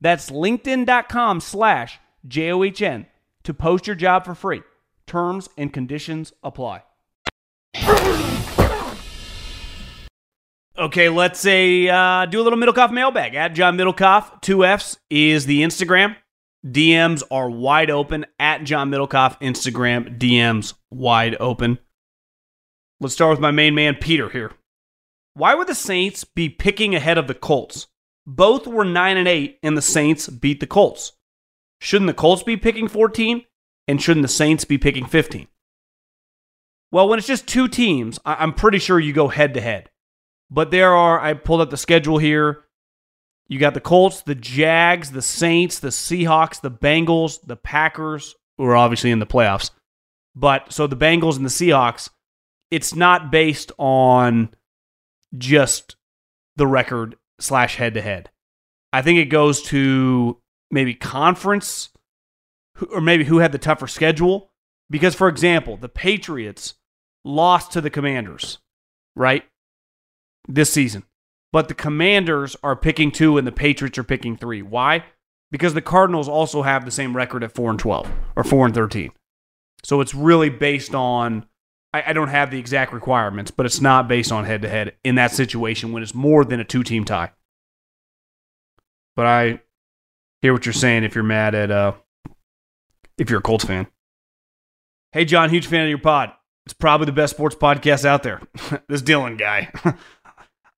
That's linkedin.com slash J-O-H-N to post your job for free. Terms and conditions apply. Okay, let's say uh, do a little Middlekauff mailbag. At John Middlekauff, two F's is the Instagram. DMs are wide open. At John Middlekauff, Instagram, DMs wide open. Let's start with my main man, Peter, here. Why would the Saints be picking ahead of the Colts? Both were 9 and 8, and the Saints beat the Colts. Shouldn't the Colts be picking 14? And shouldn't the Saints be picking 15? Well, when it's just two teams, I- I'm pretty sure you go head to head. But there are, I pulled up the schedule here. You got the Colts, the Jags, the Saints, the Seahawks, the Bengals, the Packers, who are obviously in the playoffs. But so the Bengals and the Seahawks, it's not based on just the record slash head to head. I think it goes to maybe conference or maybe who had the tougher schedule. Because, for example, the Patriots lost to the Commanders, right? This season. But the Commanders are picking two and the Patriots are picking three. Why? Because the Cardinals also have the same record at 4 and 12 or 4 and 13. So it's really based on, I, I don't have the exact requirements, but it's not based on head to head in that situation when it's more than a two team tie. But I hear what you're saying if you're mad at, uh, if you're a Colts fan. Hey, John, huge fan of your pod. It's probably the best sports podcast out there. this Dylan guy.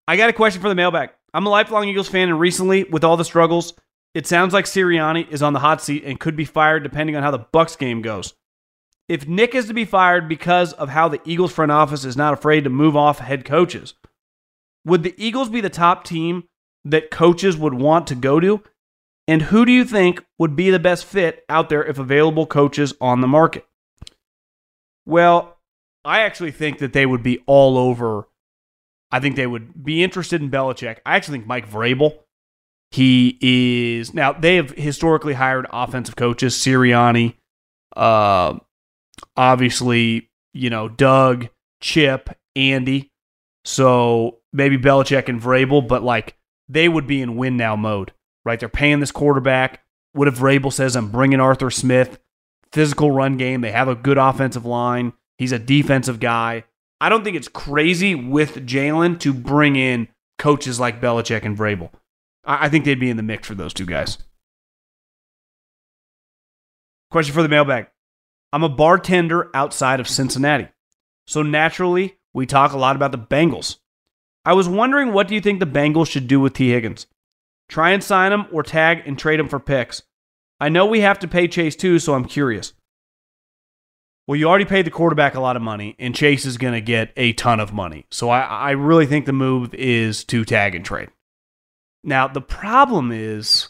I got a question for the mailbag. I'm a lifelong Eagles fan, and recently, with all the struggles, it sounds like Sirianni is on the hot seat and could be fired depending on how the Bucs game goes. If Nick is to be fired because of how the Eagles front office is not afraid to move off head coaches, Would the Eagles be the top team that coaches would want to go to? And who do you think would be the best fit out there if available coaches on the market? Well, I actually think that they would be all over. I think they would be interested in Belichick. I actually think Mike Vrabel. He is now they have historically hired offensive coaches, Sirianni, uh, obviously, you know, Doug, Chip, Andy. So maybe Belichick and Vrabel, but like they would be in win now mode, right? They're paying this quarterback. What if Vrabel says, I'm bringing Arthur Smith, physical run game? They have a good offensive line. He's a defensive guy. I don't think it's crazy with Jalen to bring in coaches like Belichick and Vrabel. I think they'd be in the mix for those two guys. Question for the mailbag. I'm a bartender outside of Cincinnati. So naturally, we talk a lot about the Bengals. I was wondering what do you think the Bengals should do with Tee Higgins? Try and sign him or tag and trade him for picks. I know we have to pay Chase too, so I'm curious. Well, you already paid the quarterback a lot of money, and Chase is going to get a ton of money. So I, I really think the move is to tag and trade. Now, the problem is,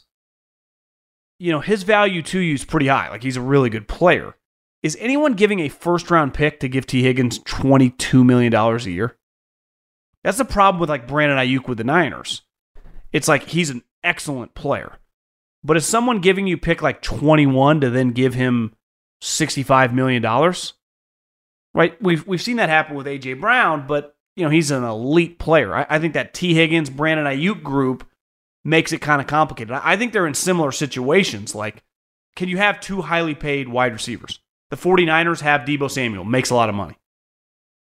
you know, his value to you is pretty high. Like he's a really good player. Is anyone giving a first round pick to give Tee Higgins $22 million a year? That's the problem with like Brandon Aiyuk with the Niners. It's like he's an excellent player. But is someone giving you pick like 21 to then give him $65 million? Right? We've, we've seen that happen with A.J. Brown, but, you know, he's an elite player. I, I think that Tee Higgins, Brandon Aiyuk group makes it kind of complicated. I think they're in similar situations. Like, can you have two highly paid wide receivers? The 49ers have Deebo Samuel, makes a lot of money.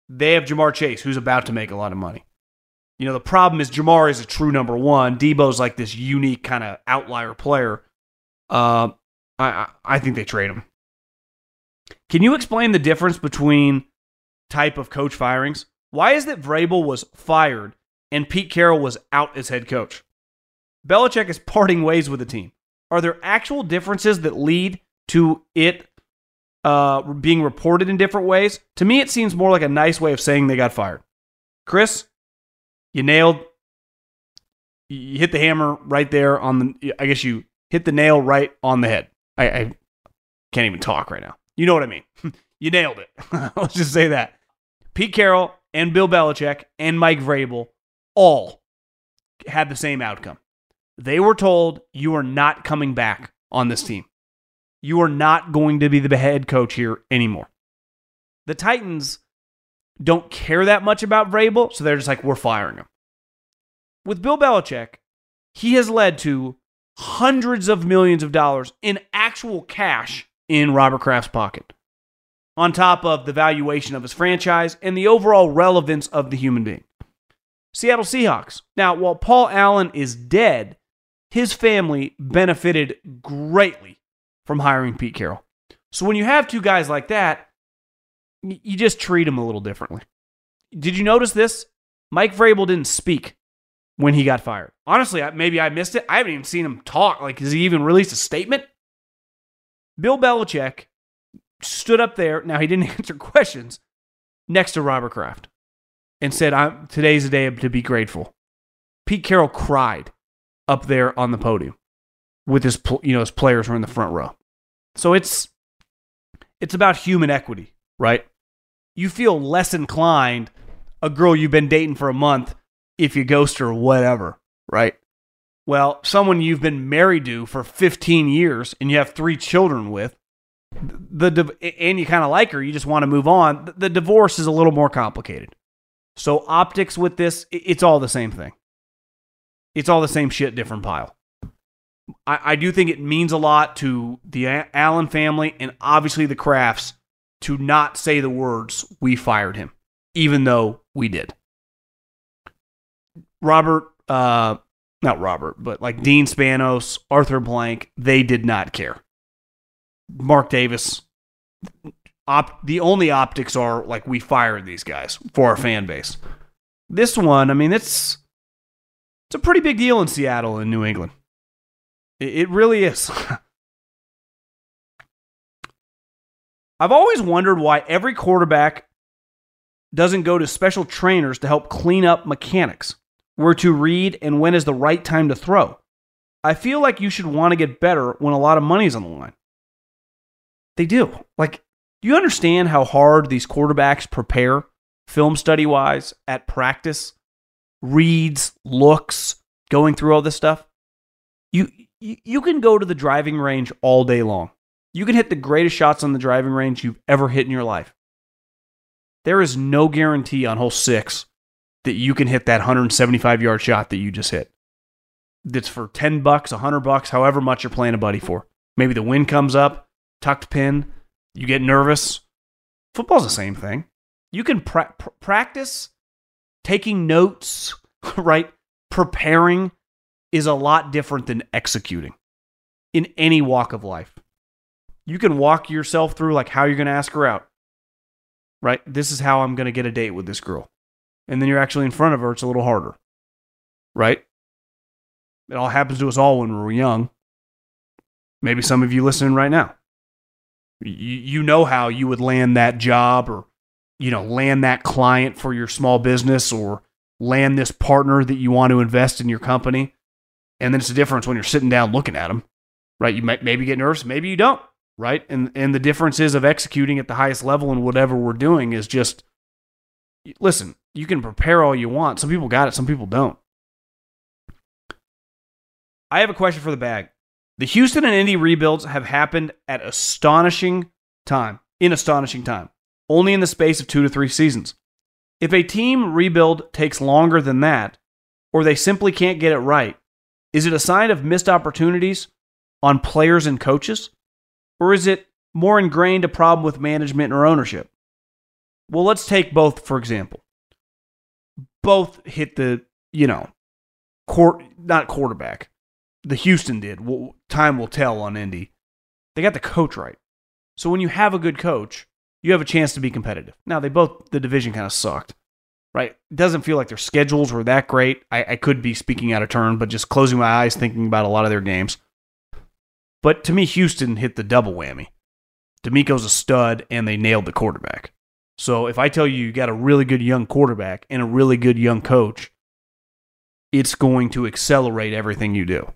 They have Ja'Marr Chase, who's about to make a lot of money. You know, the problem is Ja'Marr is a true number one. Deebo's like this unique kind of outlier player. Uh, I, I think they trade him. Can you explain the difference between type of coach firings? Why is it Vrabel was fired and Pete Carroll was out as head coach? Belichick is parting ways with the team. Are there actual differences that lead to it uh, being reported in different ways? To me, it seems more like a nice way of saying they got fired. Chris, you nailed. You hit the hammer right there on the. I guess you hit the nail right on the head. I, I can't even talk right now. You know what I mean. you nailed it. Let's just say that. Pete Carroll and Bill Belichick and Mike Vrabel all had the same outcome. They were told you are not coming back on this team. You are not going to be the head coach here anymore. The Titans don't care that much about Vrabel, so they're just like, we're firing him. With Bill Belichick, he has led to hundreds of millions of dollars in actual cash in Robert Kraft's pocket, on top of the valuation of his franchise and the overall relevance of the human being. Seattle Seahawks. Now, while Paul Allen is dead, his family benefited greatly from hiring Pete Carroll. So when you have two guys like that, you just treat them a little differently. Did you notice this? Mike Vrabel didn't speak when he got fired. Honestly, maybe I missed it. I haven't even seen him talk. Like, has he even released a statement? Bill Belichick stood up there. Now, he didn't answer questions next to Robert Kraft and said, I'm, Today's a day to be grateful. Pete Carroll cried up there on the podium with his you know his players were in the front row. So it's it's about human equity, right? You feel less inclined a girl you've been dating for a month if you ghost her or whatever, right? Well, someone you've been married to for 15 years and you have three children with, the and you kind of like her, you just want to move on. The divorce is a little more complicated. So optics with this, it's all the same thing. It's all the same shit, different pile. I, I do think it means a lot to the Allen family and obviously the Krafts to not say the words, we fired him, even though we did. Robert, uh, not Robert, but like Dean Spanos, Arthur Blank, they did not care. Mark Davis, op- the only optics are like we fired these guys for our fan base. This one, I mean, it's it's a pretty big deal in Seattle and New England. It really is. I've always wondered why every quarterback doesn't go to special trainers to help clean up mechanics. where to read, and when is the right time to throw. I feel like you should want to get better when a lot of money's on the line. They do. Like, do you understand how hard these quarterbacks prepare film study wise at practice? Reads, looks, going through all this stuff? You, you you can go to the driving range all day long. You can hit the greatest shots on the driving range you've ever hit in your life. There is no guarantee on hole 6 that you can hit that 175 yard shot that you just hit. That's for 10 bucks, 100 bucks, however much you're playing a buddy for. Maybe the wind comes up, tucked pin, you get nervous. Football's the same thing. You can pra- pr- practice taking notes, right? Preparing is a lot different than executing in any walk of life. You can walk yourself through like how you're going to ask her out. Right? This is how I'm going to get a date with this girl. And then you're actually in front of her, it's a little harder. Right? It all happens to us all when we're young. Maybe some of you listening right now. You, you know how you would land that job or, you know, land that client for your small business or land this partner that you want to invest in your company. And then it's a difference when you're sitting down looking at them, right? You might maybe get nervous, maybe you don't, right? And and the difference is of executing at the highest level and whatever we're doing is just listen, you can prepare all you want. Some people got it, some people don't. I have a question for the bag. The Houston and Indy rebuilds have happened at astonishing time, in astonishing time, only in the space of two to three seasons. If a team rebuild takes longer than that, or they simply can't get it right, is it a sign of missed opportunities on players and coaches? Or is it more ingrained a problem with management or ownership? Well, let's take both, for example. Both hit the, you know, court, not quarterback. The Houston did. Well, time will tell on Indy. They got the coach right. So when you have a good coach, you have a chance to be competitive. Now, they both, the division kind of sucked right? It doesn't feel like their schedules were that great. I, I could be speaking out of turn, but just closing my eyes thinking about a lot of their games. But to me, Houston hit the double whammy. DeMeco's a stud, and they nailed the quarterback. So if I tell you you got a really good young quarterback and a really good young coach, it's going to accelerate everything you do.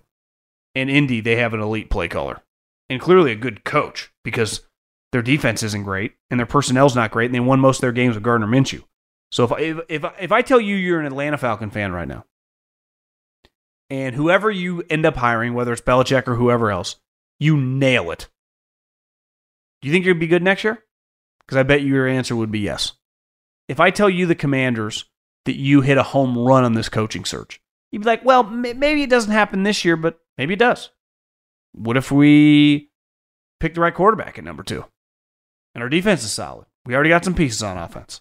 In Indy, they have an elite play caller and clearly a good coach because their defense isn't great and their personnel's not great, and they won most of their games with Gardner Minshew. So if, if if if I tell you you're an Atlanta Falcon fan right now, and whoever you end up hiring, whether it's Belichick or whoever else, you nail it. Do you think you'd be good next year? Because I bet your answer would be yes. If I tell you the Commanders that you hit a home run on this coaching search, you'd be like, well, maybe it doesn't happen this year, but maybe it does. What if we pick the right quarterback at number two? And our defense is solid. We already got some pieces on offense.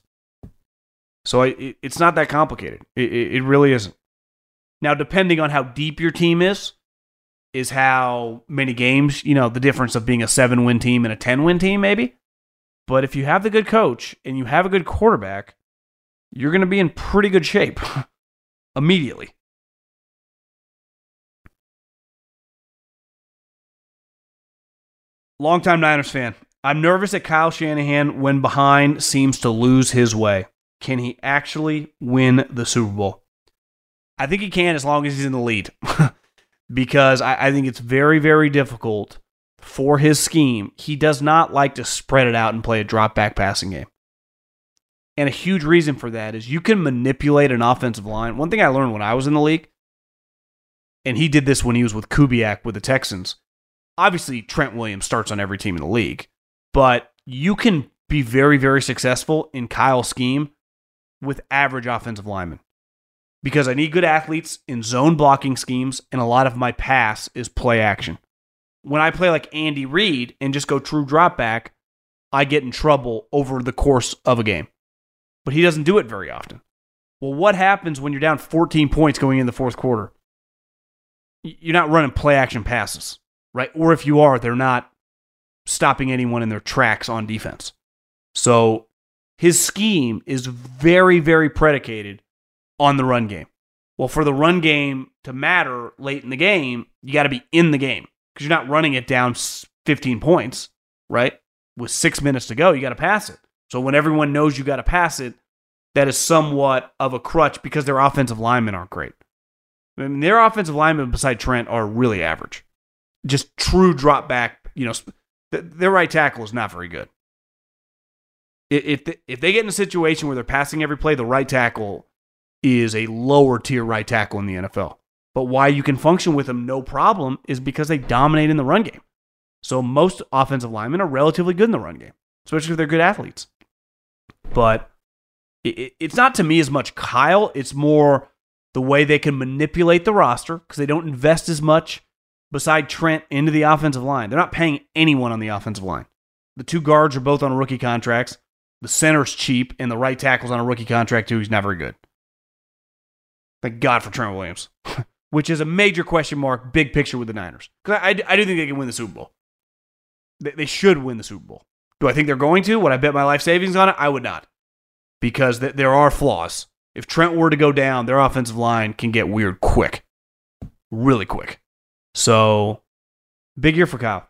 So it, it's not that complicated. It, it really isn't. Now, depending on how deep your team is, is how many games, you know, the difference of being a seven win team and a 10 win team, maybe. But if you have the good coach and you have a good quarterback, you're going to be in pretty good shape immediately. Longtime Niners fan. I'm nervous that Kyle Shanahan, when behind, seems to lose his way. Can he actually win the Super Bowl? I think he can as long as he's in the lead. because I, I, think it's very, very difficult for his scheme. He does not like to spread it out and play a drop back passing game. And a huge reason for that is you can manipulate an offensive line. One thing I learned when I was in the league, and he did this when he was with Kubiak with the Texans. Obviously, Trent Williams starts on every team in the league, but you can be very, very successful in Kyle's scheme with average offensive linemen because I need good athletes in zone blocking schemes, and a lot of my pass is play action. When I play like Andy Reid and just go true drop back, I get in trouble over the course of a game. But he doesn't do it very often. Well, what happens when you're down 14 points going in the fourth quarter? You're not running play action passes, right? Or if you are, they're not stopping anyone in their tracks on defense. So his scheme is very, very predicated on the run game. Well, for the run game to matter late in the game, you got to be in the game because you're not running it down 15 points, right? With six minutes to go, you got to pass it. So when everyone knows you got to pass it, that is somewhat of a crutch because their offensive linemen aren't great. I mean, their offensive linemen beside Trent are really average. Just true drop back, you know, their right tackle is not very good. If they, if they get in a situation where they're passing every play, the right tackle is a lower tier right tackle in the NFL. But why you can function with them no problem is because they dominate in the run game. So most offensive linemen are relatively good in the run game, especially if they're good athletes. But it, it's not to me as much Kyle, it's more the way they can manipulate the roster because they don't invest as much beside Trent into the offensive line. They're not paying anyone on the offensive line. The two guards are both on rookie contracts. The center's cheap, and the right tackle's on a rookie contract too. He's not very good. Thank God for Trent Williams, which is a major question mark, big picture with the Niners. Because I, I, I, do think they can win the Super Bowl. They, they should win the Super Bowl. Do I think they're going to? Would I bet my life savings on it? I would not. Because th- there are flaws. If Trent were to go down, their offensive line can get weird quick. Really quick. So, big year for Kyle.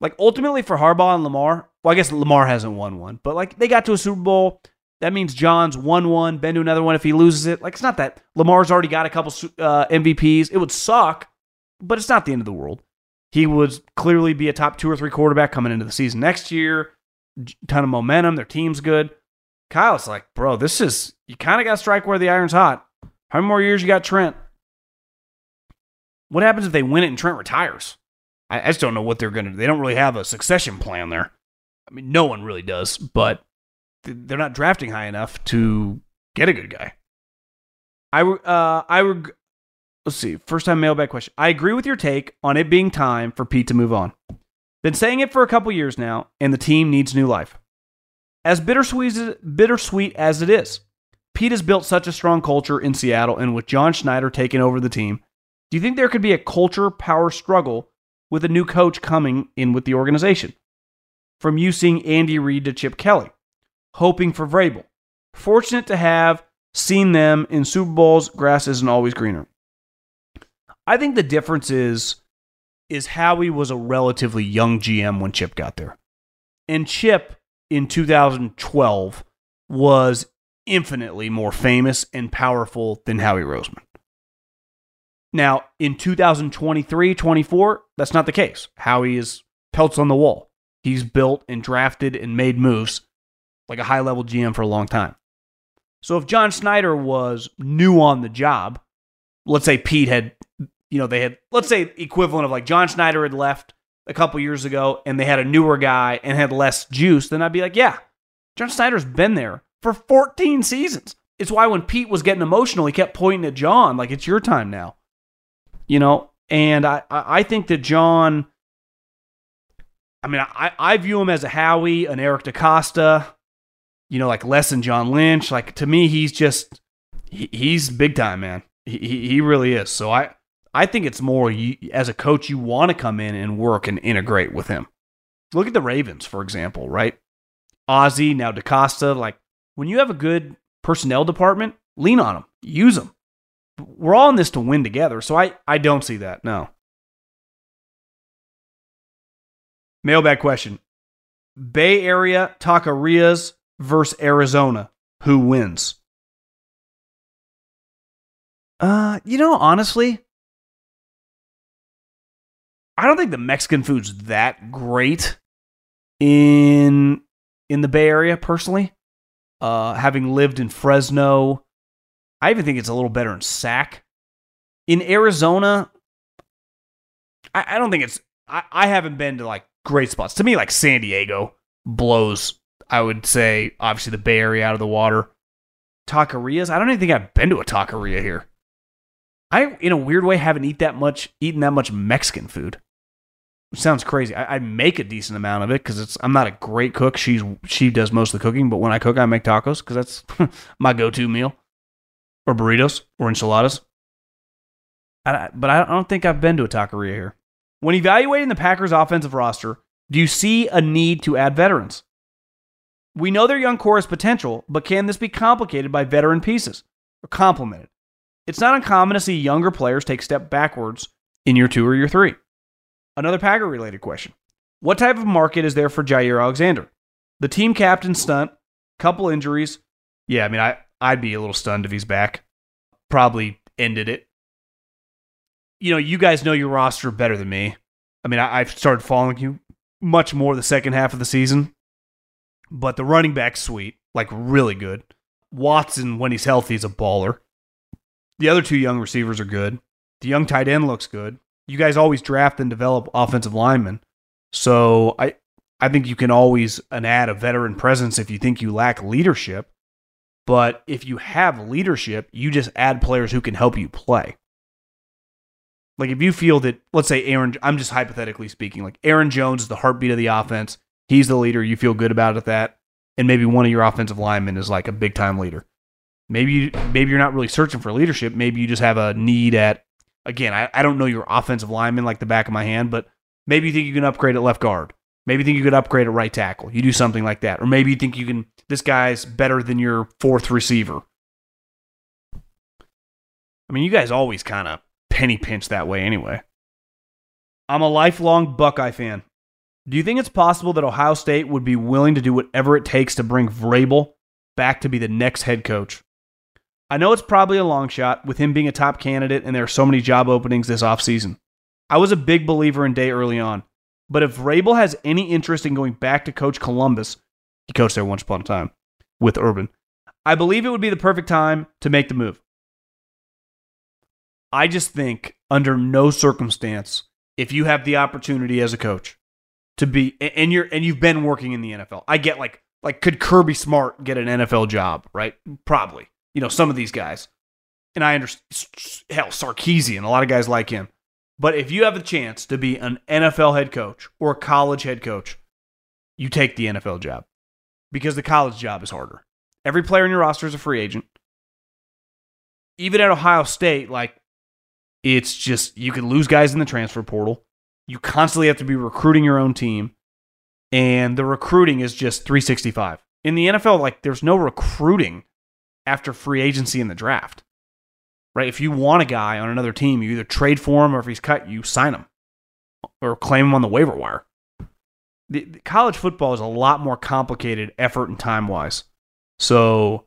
Like, ultimately for Harbaugh and Lamar, well, I guess Lamar hasn't won one, but like they got to a Super Bowl. That means John's won one, been to another one if he loses it. Like, it's not that Lamar's already got a couple uh, MVPs. It would suck, but it's not the end of the world. He would clearly be a top two or three quarterback coming into the season next year. Ton of momentum. Their team's good. Kyle's like, bro, this is, you kind of got to strike where the iron's hot. How many more years you got Trent? What happens if they win it and Trent retires? I, I just don't know what they're going to do. They don't really have a succession plan there. I mean, no one really does, but they're not drafting high enough to get a good guy. I, uh, I, would let's see, first time mailbag question. I agree with your take on it being time for Pete to move on. Been saying it for a couple years now, and the team needs new life. As bittersweet, bittersweet as it is, Pete has built such a strong culture in Seattle, and with John Schneider taking over the team, do you think there could be a culture power struggle with a new coach coming in with the organization? From you seeing Andy Reid to Chip Kelly, hoping for Vrabel. Fortunate to have seen them in Super Bowls, grass isn't always greener. I think the difference is is Howie was a relatively young GM when Chip got there. And Chip in 2012 was infinitely more famous and powerful than Howie Roseman. Now, in 2023 24, that's not the case. Howie is pelts on the wall. He's built and drafted and made moves like a high level GM for a long time. So if John Schneider was new on the job, let's say Pete had, you know, they had, let's say equivalent of like John Schneider had left a couple years ago and they had a newer guy and had less juice, then I'd be like, yeah, John Schneider's been there for 14 seasons. It's why when Pete was getting emotional, he kept pointing at John like it's your time now you know, and I, I think that John, I mean, I, I view him as a Howie, an Eric DeCosta, you know, like less than John Lynch. Like to me, he's just, he, he's big time, man. He, he really is. So I, I think it's more you, as a coach, you want to come in and work and integrate with him. Look at the Ravens, for example, right? Ozzie, now DeCosta. Like when you have a good personnel department, lean on them, use them we're all in this to win together. So I, I don't see that. No. Mailbag question Bay Area taquerias versus Arizona. Who wins? Uh, you know, honestly, I don't think the Mexican food's that great in in the Bay Area personally. Uh, having lived in Fresno, I even think it's a little better in Sac. In Arizona, I, I don't think it's. I, I haven't been to like great spots. To me, like San Diego blows. I would say obviously the Bay Area out of the water. Taquerias. I don't even think I've been to a taqueria here. I, in a weird way, haven't eat that much, eaten that much Mexican food. Sounds crazy. I, I make a decent amount of it because it's. I'm not a great cook. She's she does most of the cooking, but when I cook, I make tacos because that's my go-to meal or burritos or enchiladas. I, but I don't think I've been to a taqueria here. When evaluating the Packers' offensive roster, do you see a need to add veterans? We know their young core has potential, but can this be complicated by veteran pieces or complemented? It's not uncommon to see younger players take step backwards in year two or year three. Another Packer related question What type of market is there for Jaire Alexander? The team captain stunt, couple injuries. Yeah, I mean, I, I'd be a little stunned if he's back. Probably ended it. You know, you guys know your roster better than me. I mean, I, I've started following you much more the second half of the season, but the running back's sweet, like really good. Watson, when he's healthy, is a baller. The other two young receivers are good. The young tight end looks good. You guys always draft and develop offensive linemen. So I I think you can always uh, add a veteran presence if you think you lack leadership. But if you have leadership, you just add players who can help you play. Like if you feel that, let's say Aaron, I'm just hypothetically speaking, like Aaron Jones is the heartbeat of the offense. He's the leader. You feel good about it that, and maybe one of your offensive linemen is like a big time leader. Maybe you, maybe you're not really searching for leadership. Maybe you just have a need at. Again, I, I don't know your offensive lineman like the back of my hand, but maybe you think you can upgrade at left guard. Maybe you think you could upgrade at right tackle. You do something like that, or maybe you think you can. This guy's better than your fourth receiver. I mean, you guys always kind of penny pinch that way anyway. I'm a lifelong Buckeye fan. Do you think it's possible that Ohio State would be willing to do whatever it takes to bring Vrabel back to be the next head coach? I know it's probably a long shot with him being a top candidate and there are so many job openings this offseason. I was a big believer in Day early on, but if Vrabel has any interest in going back to coach Columbus, he coached there once upon a time with Urban, I believe it would be the perfect time to make the move. I just think under no circumstance, if you have the opportunity as a coach to be and you're and you've been working in the NFL, I get like like could Kirby Smart get an NFL job, right? Probably. You know, some of these guys. And I understand hell, Sarkisian, a lot of guys like him. But if you have a chance to be an NFL head coach or a college head coach, you take the NFL job because the college job is harder. Every player in your roster is a free agent. Even at Ohio State, like it's just you can lose guys in the transfer portal. You constantly have to be recruiting your own team, and the recruiting is just 365. In the NFL, like there's no recruiting after free agency in the draft. Right? If you want a guy on another team, you either trade for him or if he's cut, you sign him or claim him on the waiver wire. The, the college football is a lot more complicated effort and time wise. So,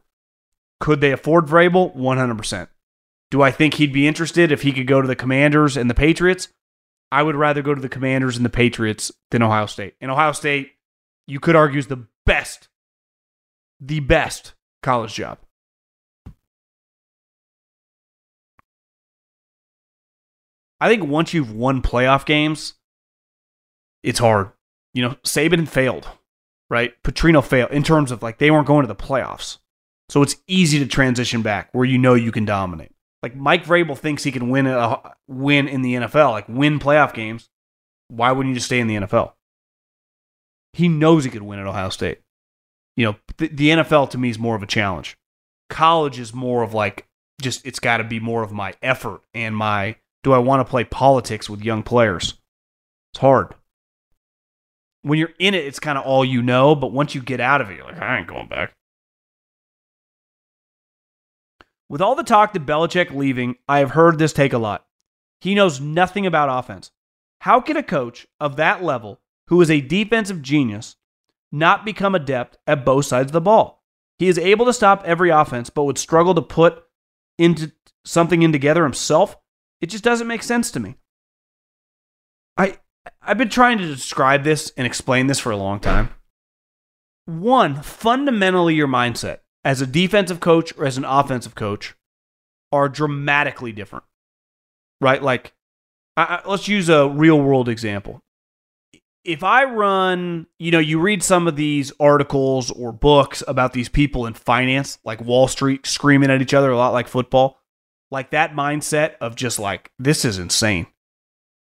could they afford Vrabel? 100%. Do I think he'd be interested if he could go to the Commanders and the Patriots? I would rather go to the Commanders and the Patriots than Ohio State. And Ohio State, you could argue, is the best, the best college job. I think once you've won playoff games, it's hard. You know, Saban failed, right? Petrino failed in terms of like they weren't going to the playoffs. So it's easy to transition back where you know you can dominate. Like Mike Vrabel thinks he can win a win in the NFL, like win playoff games. Why wouldn't you just stay in the NFL? He knows he could win at Ohio State. You know, the, the NFL to me is more of a challenge. College is more of like just it's got to be more of my effort and my do I want to play politics with young players? It's hard. When you're in it, it's kind of all you know, but once you get out of it, you're like, I ain't going back. With all the talk that Belichick leaving, I have heard this take a lot. He knows nothing about offense. How can a coach of that level, who is a defensive genius, not become adept at both sides of the ball? He is able to stop every offense, but would struggle to put into something in together himself. It just doesn't make sense to me. I I've been trying to describe this and explain this for a long time. One, fundamentally your mindset as a defensive coach or as an offensive coach are dramatically different, right? Like, I, I, let's use a real world example. If I run, you know, you read some of these articles or books about these people in finance, like Wall Street screaming at each other a lot like football, like that mindset of just like, this is insane.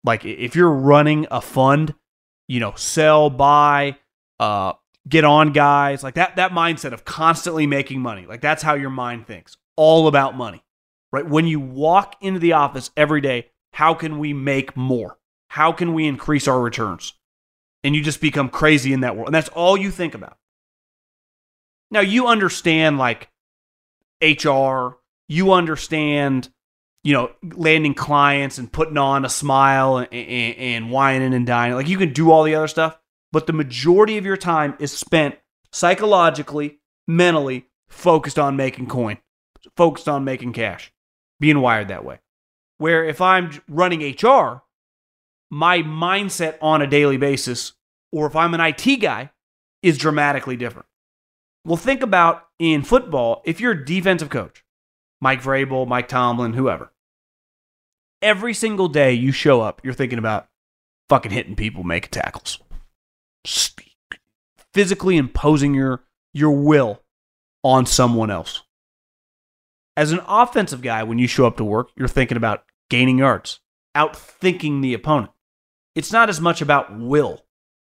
Like, if you're running a fund, you know, sell, buy, uh, get on guys like that that mindset of constantly making money like that's how your mind thinks. All about money right? When you walk into the office every day how can we make more? How can we increase our returns? And you just become crazy in that world and that's all you think about. Now you understand like hr you understand you know landing clients and putting on a smile and, and, and wining and dining like you can do all the other stuff but the majority of your time is spent psychologically, mentally, focused on making coin, focused on making cash, being wired that way. Where if I'm running HR, my mindset on a daily basis, or if I'm an IT guy, is dramatically different. Well, think about in football, if you're a defensive coach, Mike Vrabel, Mike Tomlin, whoever, every single day you show up, you're thinking about fucking hitting people, making tackles, physically imposing your your will on someone else. As an offensive guy, when you show up to work, you're thinking about gaining yards, outthinking the opponent. It's not as much about will,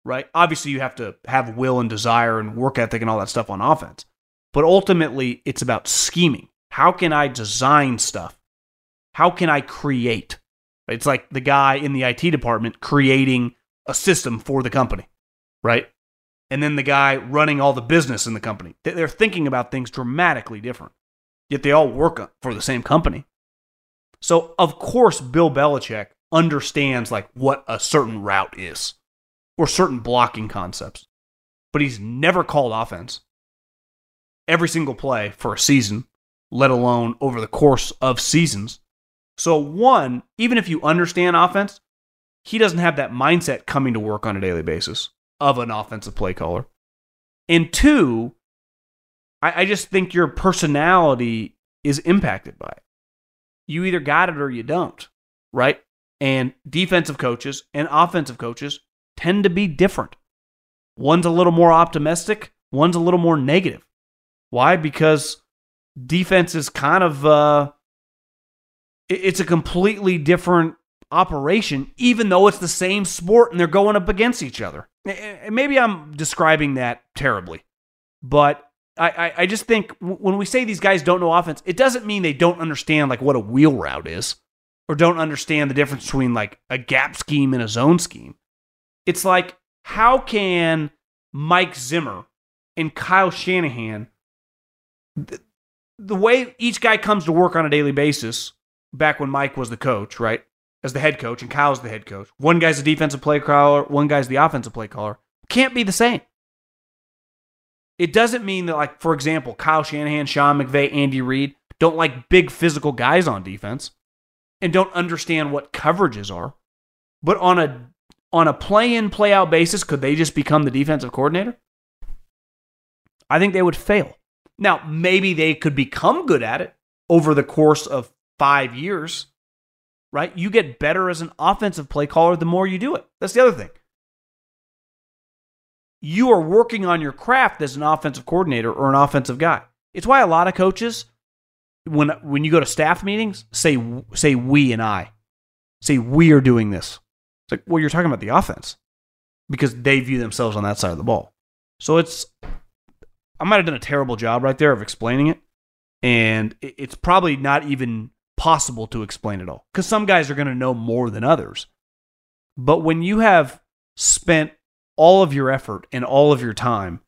right? Obviously, you have to have will and desire and work ethic and all that stuff on offense. But ultimately, it's about scheming. How can I design stuff? How can I create? It's like the guy in the IT department creating a system for the company, right? And then the guy running all the business in the company. They're thinking about things dramatically different, yet they all work for the same company. So, of course, Bill Belichick understands like what a certain route is or certain blocking concepts, but he's never called offense every single play for a season, let alone over the course of seasons. So, one, even if you understand offense, he doesn't have that mindset coming to work on a daily basis of an offensive play caller. And two, I, I just think your personality is impacted by it. You either got it or you don't, right? And defensive coaches and offensive coaches tend to be different. One's a little more optimistic, one's a little more negative. Why? Because defense is kind of uh, it's a completely different operation, even though it's the same sport and they're going up against each other. Maybe I'm describing that terribly, but I, I, I just think when we say these guys don't know offense, it doesn't mean they don't understand like what a wheel route is or don't understand the difference between like a gap scheme and a zone scheme. It's like, how can Mike Zimmer and Kyle Shanahan the, way each guy comes to work on a daily basis, back when Mike was the coach, right? As the head coach and Kyle's the head coach. One guy's the defensive play caller, one guy's the offensive play caller. Can't be the same. It doesn't mean that, like, for example, Kyle Shanahan, Sean McVay, Andy Reid don't like big physical guys on defense and don't understand what coverages are. But on a on a play in, play out basis, could they just become the defensive coordinator? I think they would fail. Now, maybe they could become good at it over the course of five years, right? You get better as an offensive play caller the more you do it. That's the other thing. You are working on your craft as an offensive coordinator or an offensive guy. It's why a lot of coaches, when when you go to staff meetings, say say we and I, say we are doing this. It's like, well, you're talking about the offense because they view themselves on that side of the ball. So it's I might have done a terrible job right there of explaining it. And it's probably not even possible to explain it all because some guys are going to know more than others. But when you have spent all of your effort and all of your time,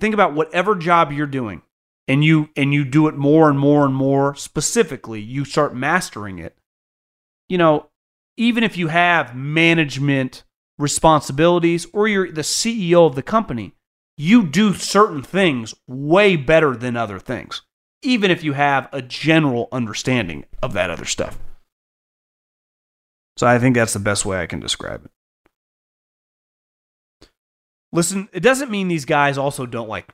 think about whatever job you're doing and you and you do it more and more and more specifically, you start mastering it. You know, even if you have management responsibilities or you're the CEO of the company, you do certain things way better than other things, even if you have a general understanding of that other stuff. So I think that's the best way I can describe it. Listen, it doesn't mean these guys also don't like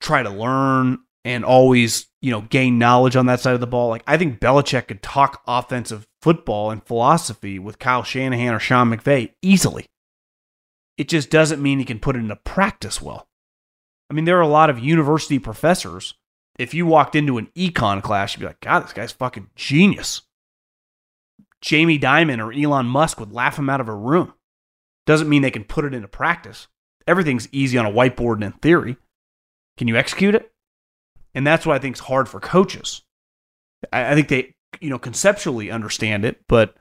try to learn and always, you know, gain knowledge on that side of the ball. Like I think Belichick could talk offensive football and philosophy with Kyle Shanahan or Sean McVay easily. It just doesn't mean he can put it into practice well. I mean, there are a lot of university professors. If you walked into an econ class, you'd be like, God, this guy's fucking genius. Jamie Dimon or Elon Musk would laugh him out of a room. Doesn't mean they can put it into practice. Everything's easy on a whiteboard and in theory. Can you execute it? And that's what I think is hard for coaches. I, I think they, you know, conceptually understand it, but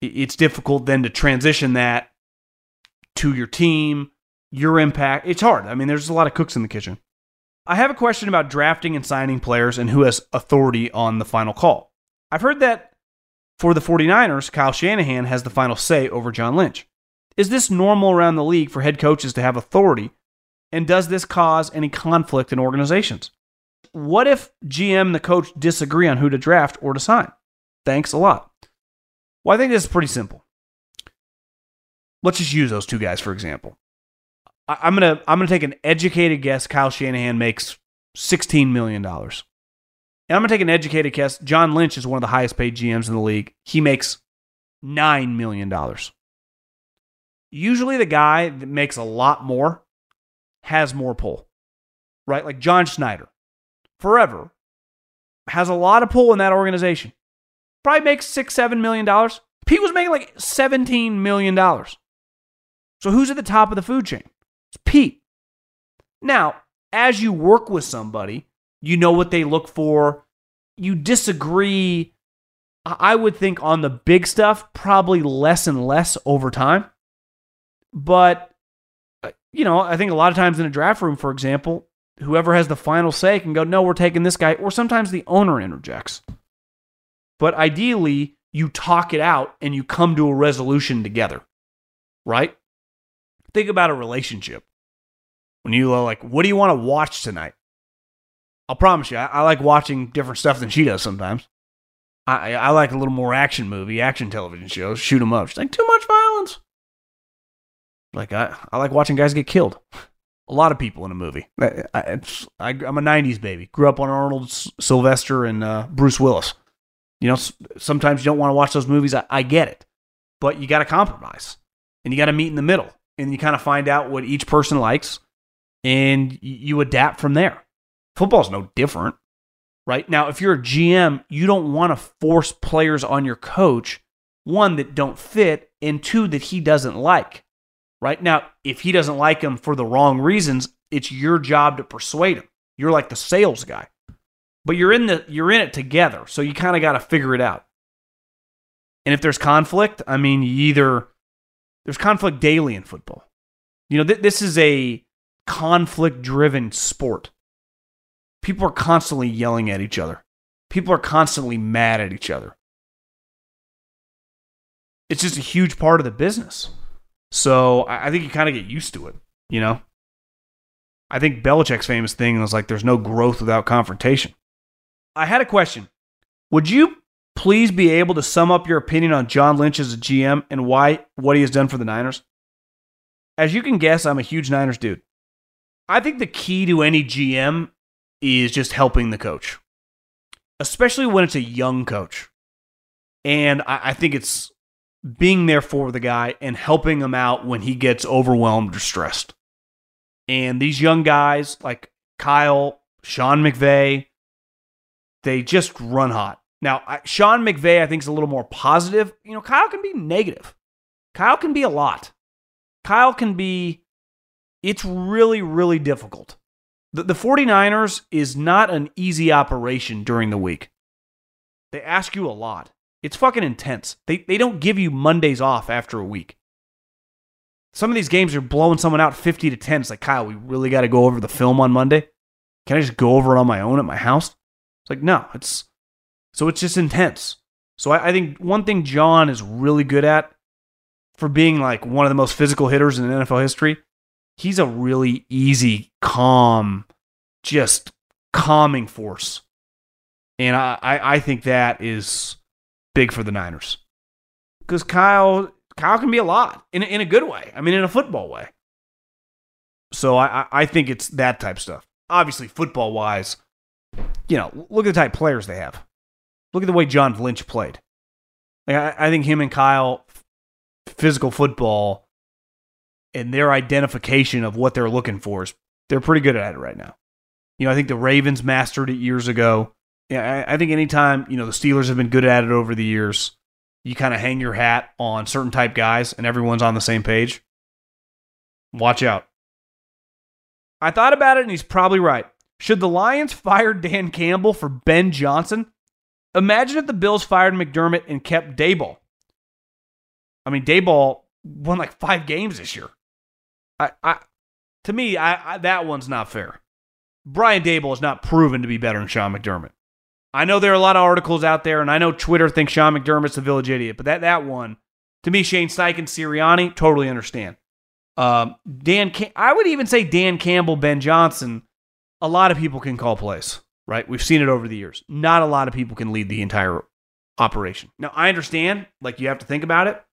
it's difficult then to transition that to your team, your impact. It's hard. I mean, there's a lot of cooks in the kitchen. I have a question about drafting and signing players and who has authority on the final call. I've heard that for the 49ers, Kyle Shanahan has the final say over John Lynch. Is this normal around the league for head coaches to have authority? And does this cause any conflict in organizations? what if GM and the coach disagree on who to draft or to sign? Thanks a lot. Well, I think this is pretty simple. Let's just use those two guys for example. I- I'm gonna I'm gonna take an educated guess. Kyle Shanahan makes sixteen million dollars. And I'm gonna take an educated guess. John Lynch is one of the highest paid GMs in the league. He makes nine million dollars. Usually, the guy that makes a lot more has more pull, right? Like John Schneider, forever has a lot of pull in that organization. Probably makes six, seven million dollars. Pete was making like seventeen million dollars. So who's at the top of the food chain? It's Pete. Now, as you work with somebody, you know what they look for. You disagree, I would think, on the big stuff, probably less and less over time. But, uh, you know, I think a lot of times in a draft room, for example, whoever has the final say can go, no, we're taking this guy. Or sometimes the owner interjects. But ideally, you talk it out and you come to a resolution together, right? Think about a relationship. When you are like, what do you want to watch tonight? I'll promise you, I, I like watching different stuff than she does sometimes. I, I like a little more action movie, action television shows, shoot 'em up. She's like, too much violence. Like, I, I like watching guys get killed. A lot of people in a movie. I, I, I, I'm a 90s baby. Grew up on Arnold Sylvester and uh, Bruce Willis. You know, sometimes you don't want to watch those movies. I, I get it. But you got to compromise and you got to meet in the middle and you kind of find out what each person likes and you adapt from there. Football's no different, right? Now, if you're a GM, you don't want to force players on your coach, one, that don't fit, and two, that he doesn't like, right? Now, if he doesn't like them for the wrong reasons, it's your job to persuade him. You're like the sales guy. But you're in the you're in it together, so you kind of got to figure it out. And if there's conflict, I mean, you either there's conflict daily in football. You know, th- this is a conflict driven sport. People are constantly yelling at each other. People are constantly mad at each other. It's just a huge part of the business. So I I think you kind of get used to it, you know? I think Belichick's famous thing was like there's no growth without confrontation. I had a question. Would you please be able to sum up your opinion on John Lynch as a GM and why what he has done for the Niners? As you can guess, I'm a huge Niners dude. I think the key to any GM is just helping the coach, especially when it's a young coach. And I, I think it's being there for the guy and helping him out when he gets overwhelmed or stressed. And these young guys like Kyle, Sean McVay, they just run hot. Now, I, Sean McVay, I think, is a little more positive. You know, Kyle can be negative. Kyle can be a lot. Kyle can be, it's really, really difficult. The, the 49ers is not an easy operation during the week. They ask you a lot. It's fucking intense. They, they don't give you Mondays off after a week. Some of these games are blowing someone out 50 to 10. It's like, Kyle, we really got to go over the film on Monday. Can I just go over it on my own at my house? It's like, no, it's so it's just intense. So I, I think one thing John is really good at for being like one of the most physical hitters in NFL history, he's a really easy, calm, just calming force. And I, I, think that is big for the Niners. Because Kyle Kyle can be a lot in, in a good way. I mean, in a football way. So I, I- think it's that type stuff. Obviously, football wise, you know, look at the type players they have. Look at the way John Lynch played. Like, I, I think him and Kyle, physical football, and their identification of what they're looking for is they're pretty good at it right now. You know, I think the Ravens mastered it years ago. Yeah, I, I think anytime you know the Steelers have been good at it over the years, you kind of hang your hat on certain type guys, and everyone's on the same page. Watch out. I thought about it, and he's probably right. Should the Lions fire Dan Campbell for Ben Johnson? Imagine if the Bills fired McDermott and kept Daboll. I mean, Daboll won like five games this year. I, I to me, I, I that one's not fair. Brian Daboll is not proven to be better than Sean McDermott. I know there are a lot of articles out there, and I know Twitter thinks Sean McDermott's a village idiot, but that that one, to me, Shane Steichen, Sirianni, totally understand. Um, Dan, Cam- I would even say Dan Campbell, Ben Johnson. A lot of people can call plays. Right? We've seen it over the years. Not a lot of people can lead the entire operation. Now, I understand, like, you have to think about it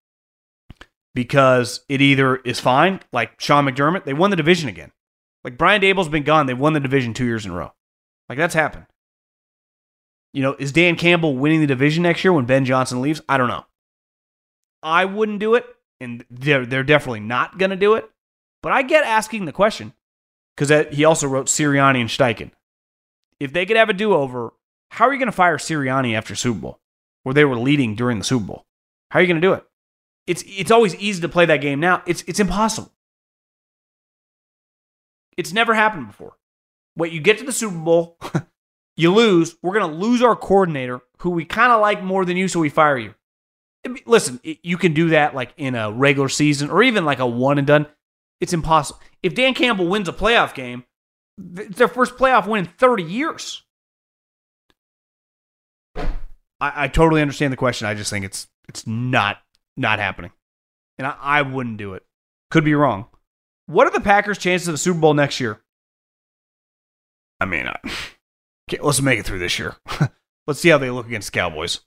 because it either is fine, like Sean McDermott, they won the division again. Like, Brian Daboll's been gone, they've won the division two years in a row. Like, that's happened. You know, is Dan Campbell winning the division next year when Ben Johnson leaves? I don't know. I wouldn't do it, and they're, they're definitely not going to do it. But I get asking the question because he also wrote Sirianni and Steichen. If they could have a do over, how are you going to fire Sirianni after Super Bowl, where they were leading during the Super Bowl? How are you going to do it? It's it's always easy to play that game now. It's it's impossible. It's never happened before. Wait, you get to the Super Bowl, you lose. We're going to lose our coordinator, who we kind of like more than you, so we fire you. Listen, you can do that like in a regular season or even like a one and done. It's impossible. If Dan Campbell wins a playoff game, it's their first playoff win in 30 years. I, I totally understand the question. I just think it's it's not not happening, and I, I wouldn't do it. Could be wrong. What are the Packers' chances of the Super Bowl next year? I mean, I, let's make it through this year. let's see how they look against the Cowboys.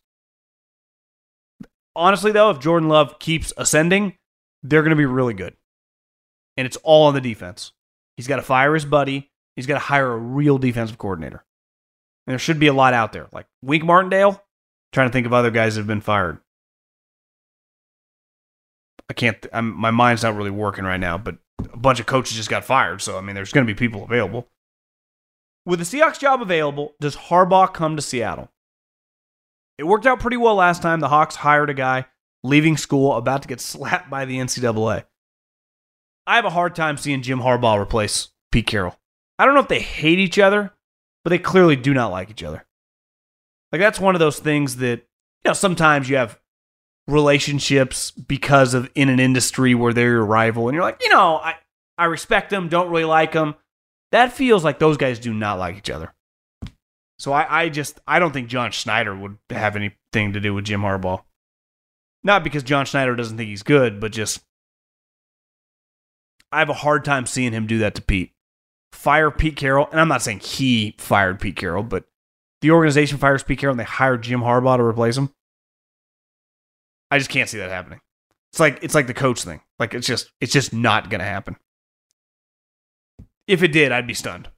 Honestly, though, if Jordan Love keeps ascending, they're going to be really good. And it's all on the defense. He's got to fire his buddy. He's got to hire a real defensive coordinator. And there should be a lot out there. Like Wink Martindale, trying to think of other guys that have been fired. I can't, I'm, my mind's not really working right now, but a bunch of coaches just got fired. So, I mean, there's going to be people available. With the Seahawks job available, does Harbaugh come to Seattle? It worked out pretty well last time. The Hawks hired a guy leaving school about to get slapped by the NCAA. I have a hard time seeing Jim Harbaugh replace Pete Carroll. I don't know if they hate each other, but they clearly do not like each other. Like that's one of those things that you know sometimes you have relationships because of in an industry where they're your rival and you're like, you know, I I respect them, don't really like them. That feels like those guys do not like each other. So I, I just I don't think John Schneider would have anything to do with Jim Harbaugh. Not because John Schneider doesn't think he's good, but just I have a hard time seeing him do that to Pete. Fire Pete Carroll, and I'm not saying he fired Pete Carroll, but the organization fires Pete Carroll and they hire Jim Harbaugh to replace him. I just can't see that happening. It's like it's like the coach thing. Like it's just it's just not gonna happen. If it did, I'd be stunned.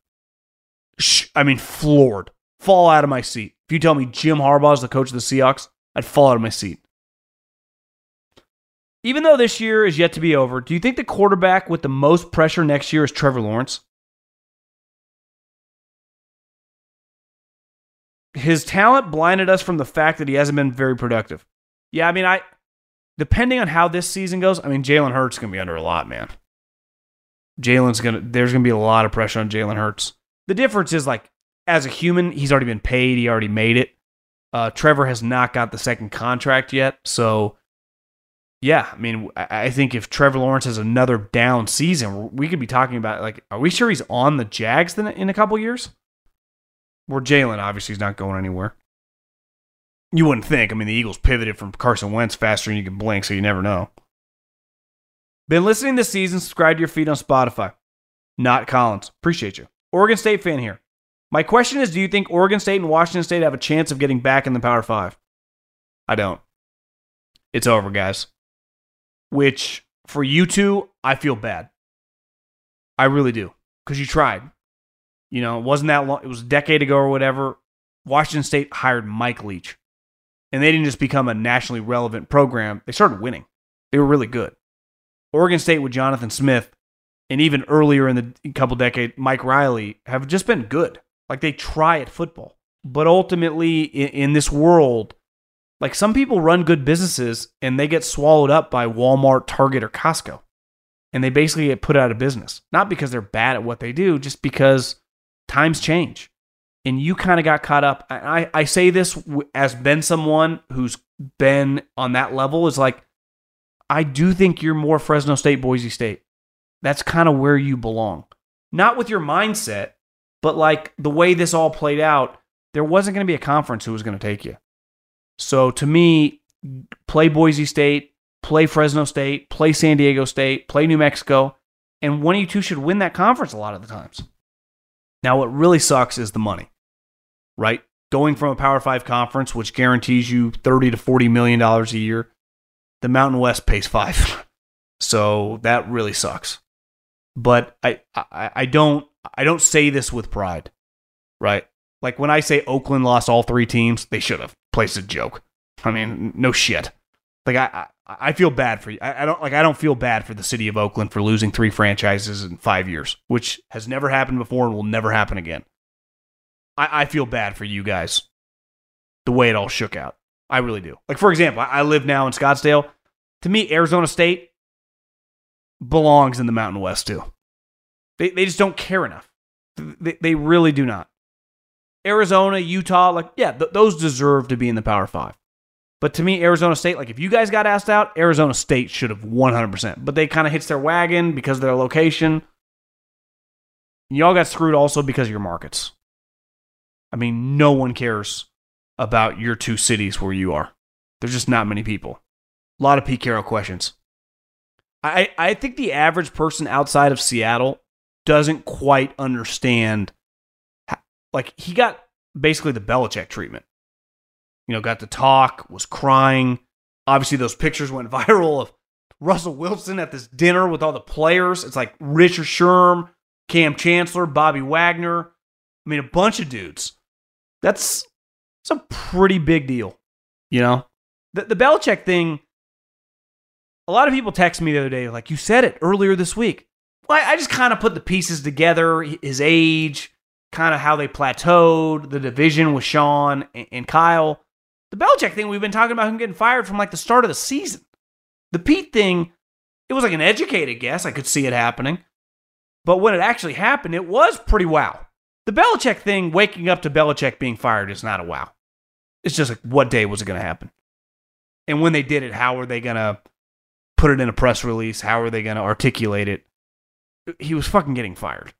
Shh, I mean, floored, fall out of my seat. If you tell me Jim Harbaugh is the coach of the Seahawks, I'd fall out of my seat. Even though this year is yet to be over, do you think the quarterback with the most pressure next year is Trevor Lawrence? His talent blinded us from the fact that he hasn't been very productive. Yeah, I mean, I depending on how this season goes, I mean, Jalen Hurts gonna be under a lot, man. Jalen's gonna there's gonna be a lot of pressure on Jalen Hurts. The difference is like as a human, he's already been paid, he already made it. Uh, Trevor has not got the second contract yet, so yeah, I mean, I think if Trevor Lawrence has another down season, we could be talking about like, are we sure he's on the Jags in a couple years? Where Jalen obviously is not going anywhere. You wouldn't think. I mean, the Eagles pivoted from Carson Wentz faster than you can blink, so you never know. Been listening this season. Subscribe to your feed on Spotify. Not Collins. Appreciate you. Oregon State fan here. My question is Do you think Oregon State and Washington State have a chance of getting back in the Power Five? I don't. It's over, guys which for you two, I feel bad. I really do because you tried. You know, it wasn't that long. It was a decade ago or whatever. Washington State hired Mike Leach, and they didn't just become a nationally relevant program. They started winning. They were really good. Oregon State with Jonathan Smith, and even earlier in the couple decades, Mike Riley have just been good. Like they try at football, but ultimately in, in this world, like some people run good businesses and they get swallowed up by Walmart, Target, or Costco. And they basically get put out of business. Not because they're bad at what they do, just because times change. And you kind of got caught up. I, I say this as been someone who's been on that level is like, I do think you're more Fresno State, Boise State. That's kind of where you belong. Not with your mindset, but like the way this all played out, there wasn't going to be a conference who was going to take you. So to me, play Boise State, play Fresno State, play San Diego State, play New Mexico, and one of you two should win that conference a lot of the times. Now, what really sucks is the money. right? Going from a Power Five conference, which guarantees you 30 to 40 million dollars a year, the Mountain West pays five. so that really sucks. But I, I, I don't, I don't say this with pride, right? Like when I say Oakland lost all three teams, they should have. Place a joke. I mean, no shit. Like I, I, I feel bad for you. I, I don't like. I don't feel bad for the city of Oakland for losing three franchises in five years, which has never happened before and will never happen again. I, I feel bad for you guys. The way it all shook out, I really do. Like for example, I, I live now in Scottsdale. To me, Arizona State belongs in the Mountain West too. They they just don't care enough. They, they really do not. Arizona, Utah, like, yeah, th- those deserve to be in the Power Five. But to me, Arizona State, like, if you guys got asked out, Arizona State should have 100%. But they kind of hits their wagon because of their location. Y'all got screwed also because of your markets. I mean, no one cares about your two cities where you are. There's just not many people. A lot of Pete Carroll questions. I, I think the average person outside of Seattle doesn't quite understand like he got basically the Belichick treatment. You know, got to talk, was crying. Obviously, those pictures went viral of Russell Wilson at this dinner with all the players. It's like Richard Sherm, Kam Chancellor, Bobby Wagner. I mean, a bunch of dudes. That's it's a pretty big deal, you know. The the Belichick thing. A lot of people text me the other day, like you said it earlier this week. Well, I just kind of put the pieces together. His age, kind of how they plateaued, the division with Sean and, and Kyle. The Belichick thing, we've been talking about him getting fired from like the start of the season. The Pete thing, it was like an educated guess. I could see it happening. But when it actually happened, it was pretty wow. The Belichick thing, waking up to Belichick being fired, is not a wow. It's just like, what day was it going to happen? And when they did it, how are they going to put it in a press release? How are they going to articulate it? He was fucking getting fired,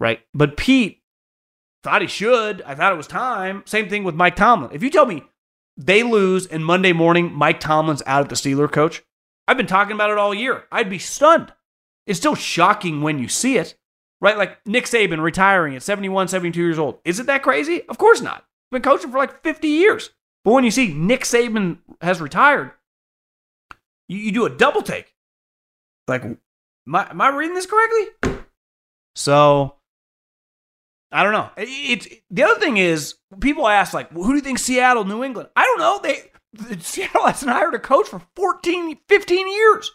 right? But Pete Thought he should. I thought it was time. Same thing with Mike Tomlin. If you tell me they lose and Monday morning Mike Tomlin's out at the Steeler coach, I've been talking about it all year. I'd be stunned. It's still shocking when you see it, right? Like Nick Saban retiring at 71, 72 years old. Is it that crazy? Of course not. Been coaching for like 50 years. But when you see Nick Saban has retired, you, you do a double take. Like, am I, am I reading this correctly? So I don't know. It's the other thing is people ask like, who do you think Seattle, New England? I don't know. They Seattle hasn't hired a coach for 14, 15 years.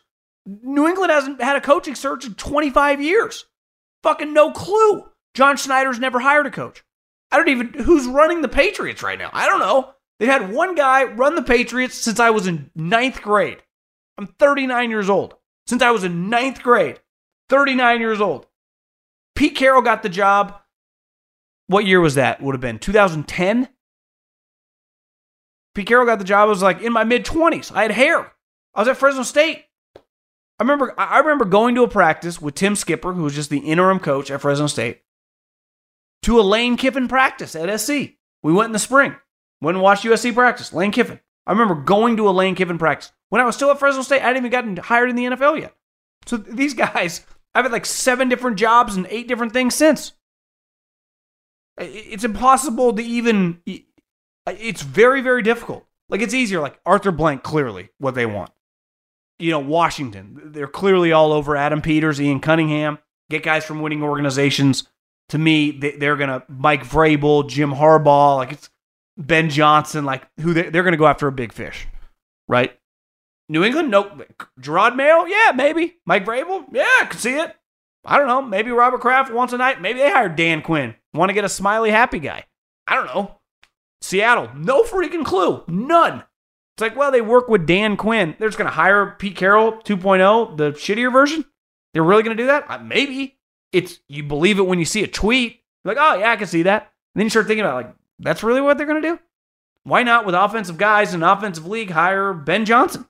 New England hasn't had a coaching search in 25 years. Fucking no clue. John Schneider's never hired a coach. I don't even who's running the Patriots right now. I don't know. They had one guy run the Patriots since I was in ninth grade. I'm 39 years old. Since I was in ninth grade, 39 years old. Pete Carroll got the job what year was that? Would have been 2010. Pete Carroll got the job. I was like in my mid 20s. I had hair. I was at Fresno State. I remember I remember going to a practice with Tim Skipper, who was just the interim coach at Fresno State, to a Lane Kiffin practice at SC. We went in the spring. Went and watched USC practice. Lane Kiffin. I remember going to a Lane Kiffin practice. When I was still at Fresno State, I hadn't even gotten hired in the NFL yet. So these guys, I've had like seven different jobs and eight different things since. It's impossible to even. It's very, very difficult. Like it's easier. Like Arthur Blank, clearly what they want. You know, Washington, they're clearly all over Adam Peters, Ian Cunningham. Get guys from winning organizations. To me, they're gonna Mike Vrabel, Jim Harbaugh, like it's Ben Johnson, like who they, they're gonna go after a big fish, right? New England, nope. Jerod Mayo, yeah, maybe. Mike Vrabel, yeah, I could see it. I don't know. Maybe Robert Kraft wants a night. Maybe they hired Dan Quinn. Want to get a smiley, happy guy. I don't know. Seattle, no freaking clue. None. It's like, well, they work with Dan Quinn. They're just going to hire Pete Carroll 2.0, the shittier version. They're really going to do that? Uh, maybe. It's you believe it when you see a tweet. You're like, oh, yeah, I can see that. And then you start thinking about, like, that's really what they're going to do? Why not, with offensive guys in offensive league, hire Ben Johnson?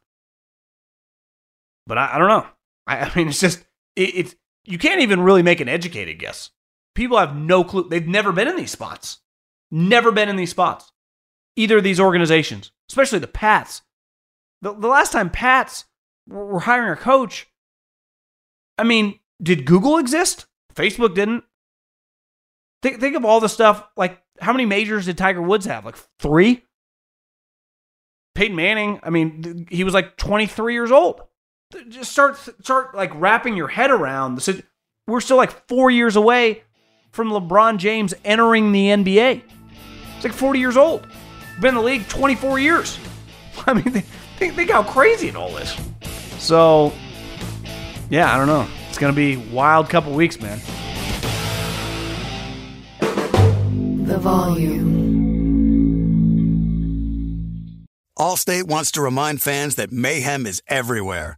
But I, I don't know. I, I, mean, it's just, it, it's, you can't even really make an educated guess. People have no clue. They've never been in these spots. Never been in these spots. Either of these organizations, especially the Pats. The, the last time Pats were hiring a coach, I mean, did Google exist? Facebook didn't. Think, think of all the stuff. Like, how many majors did Tiger Woods have? Like three. Peyton Manning. I mean, he was like 23 years old. Th- Just start start like wrapping your head around the. We're still like four years away from LeBron James entering the NBA. It's like 40 years old. Been in the league 24 years. I mean, think, think, think how crazy it all is. So, yeah, I don't know. It's gonna be wild couple weeks, man. The volume. Allstate wants to remind fans that mayhem is everywhere,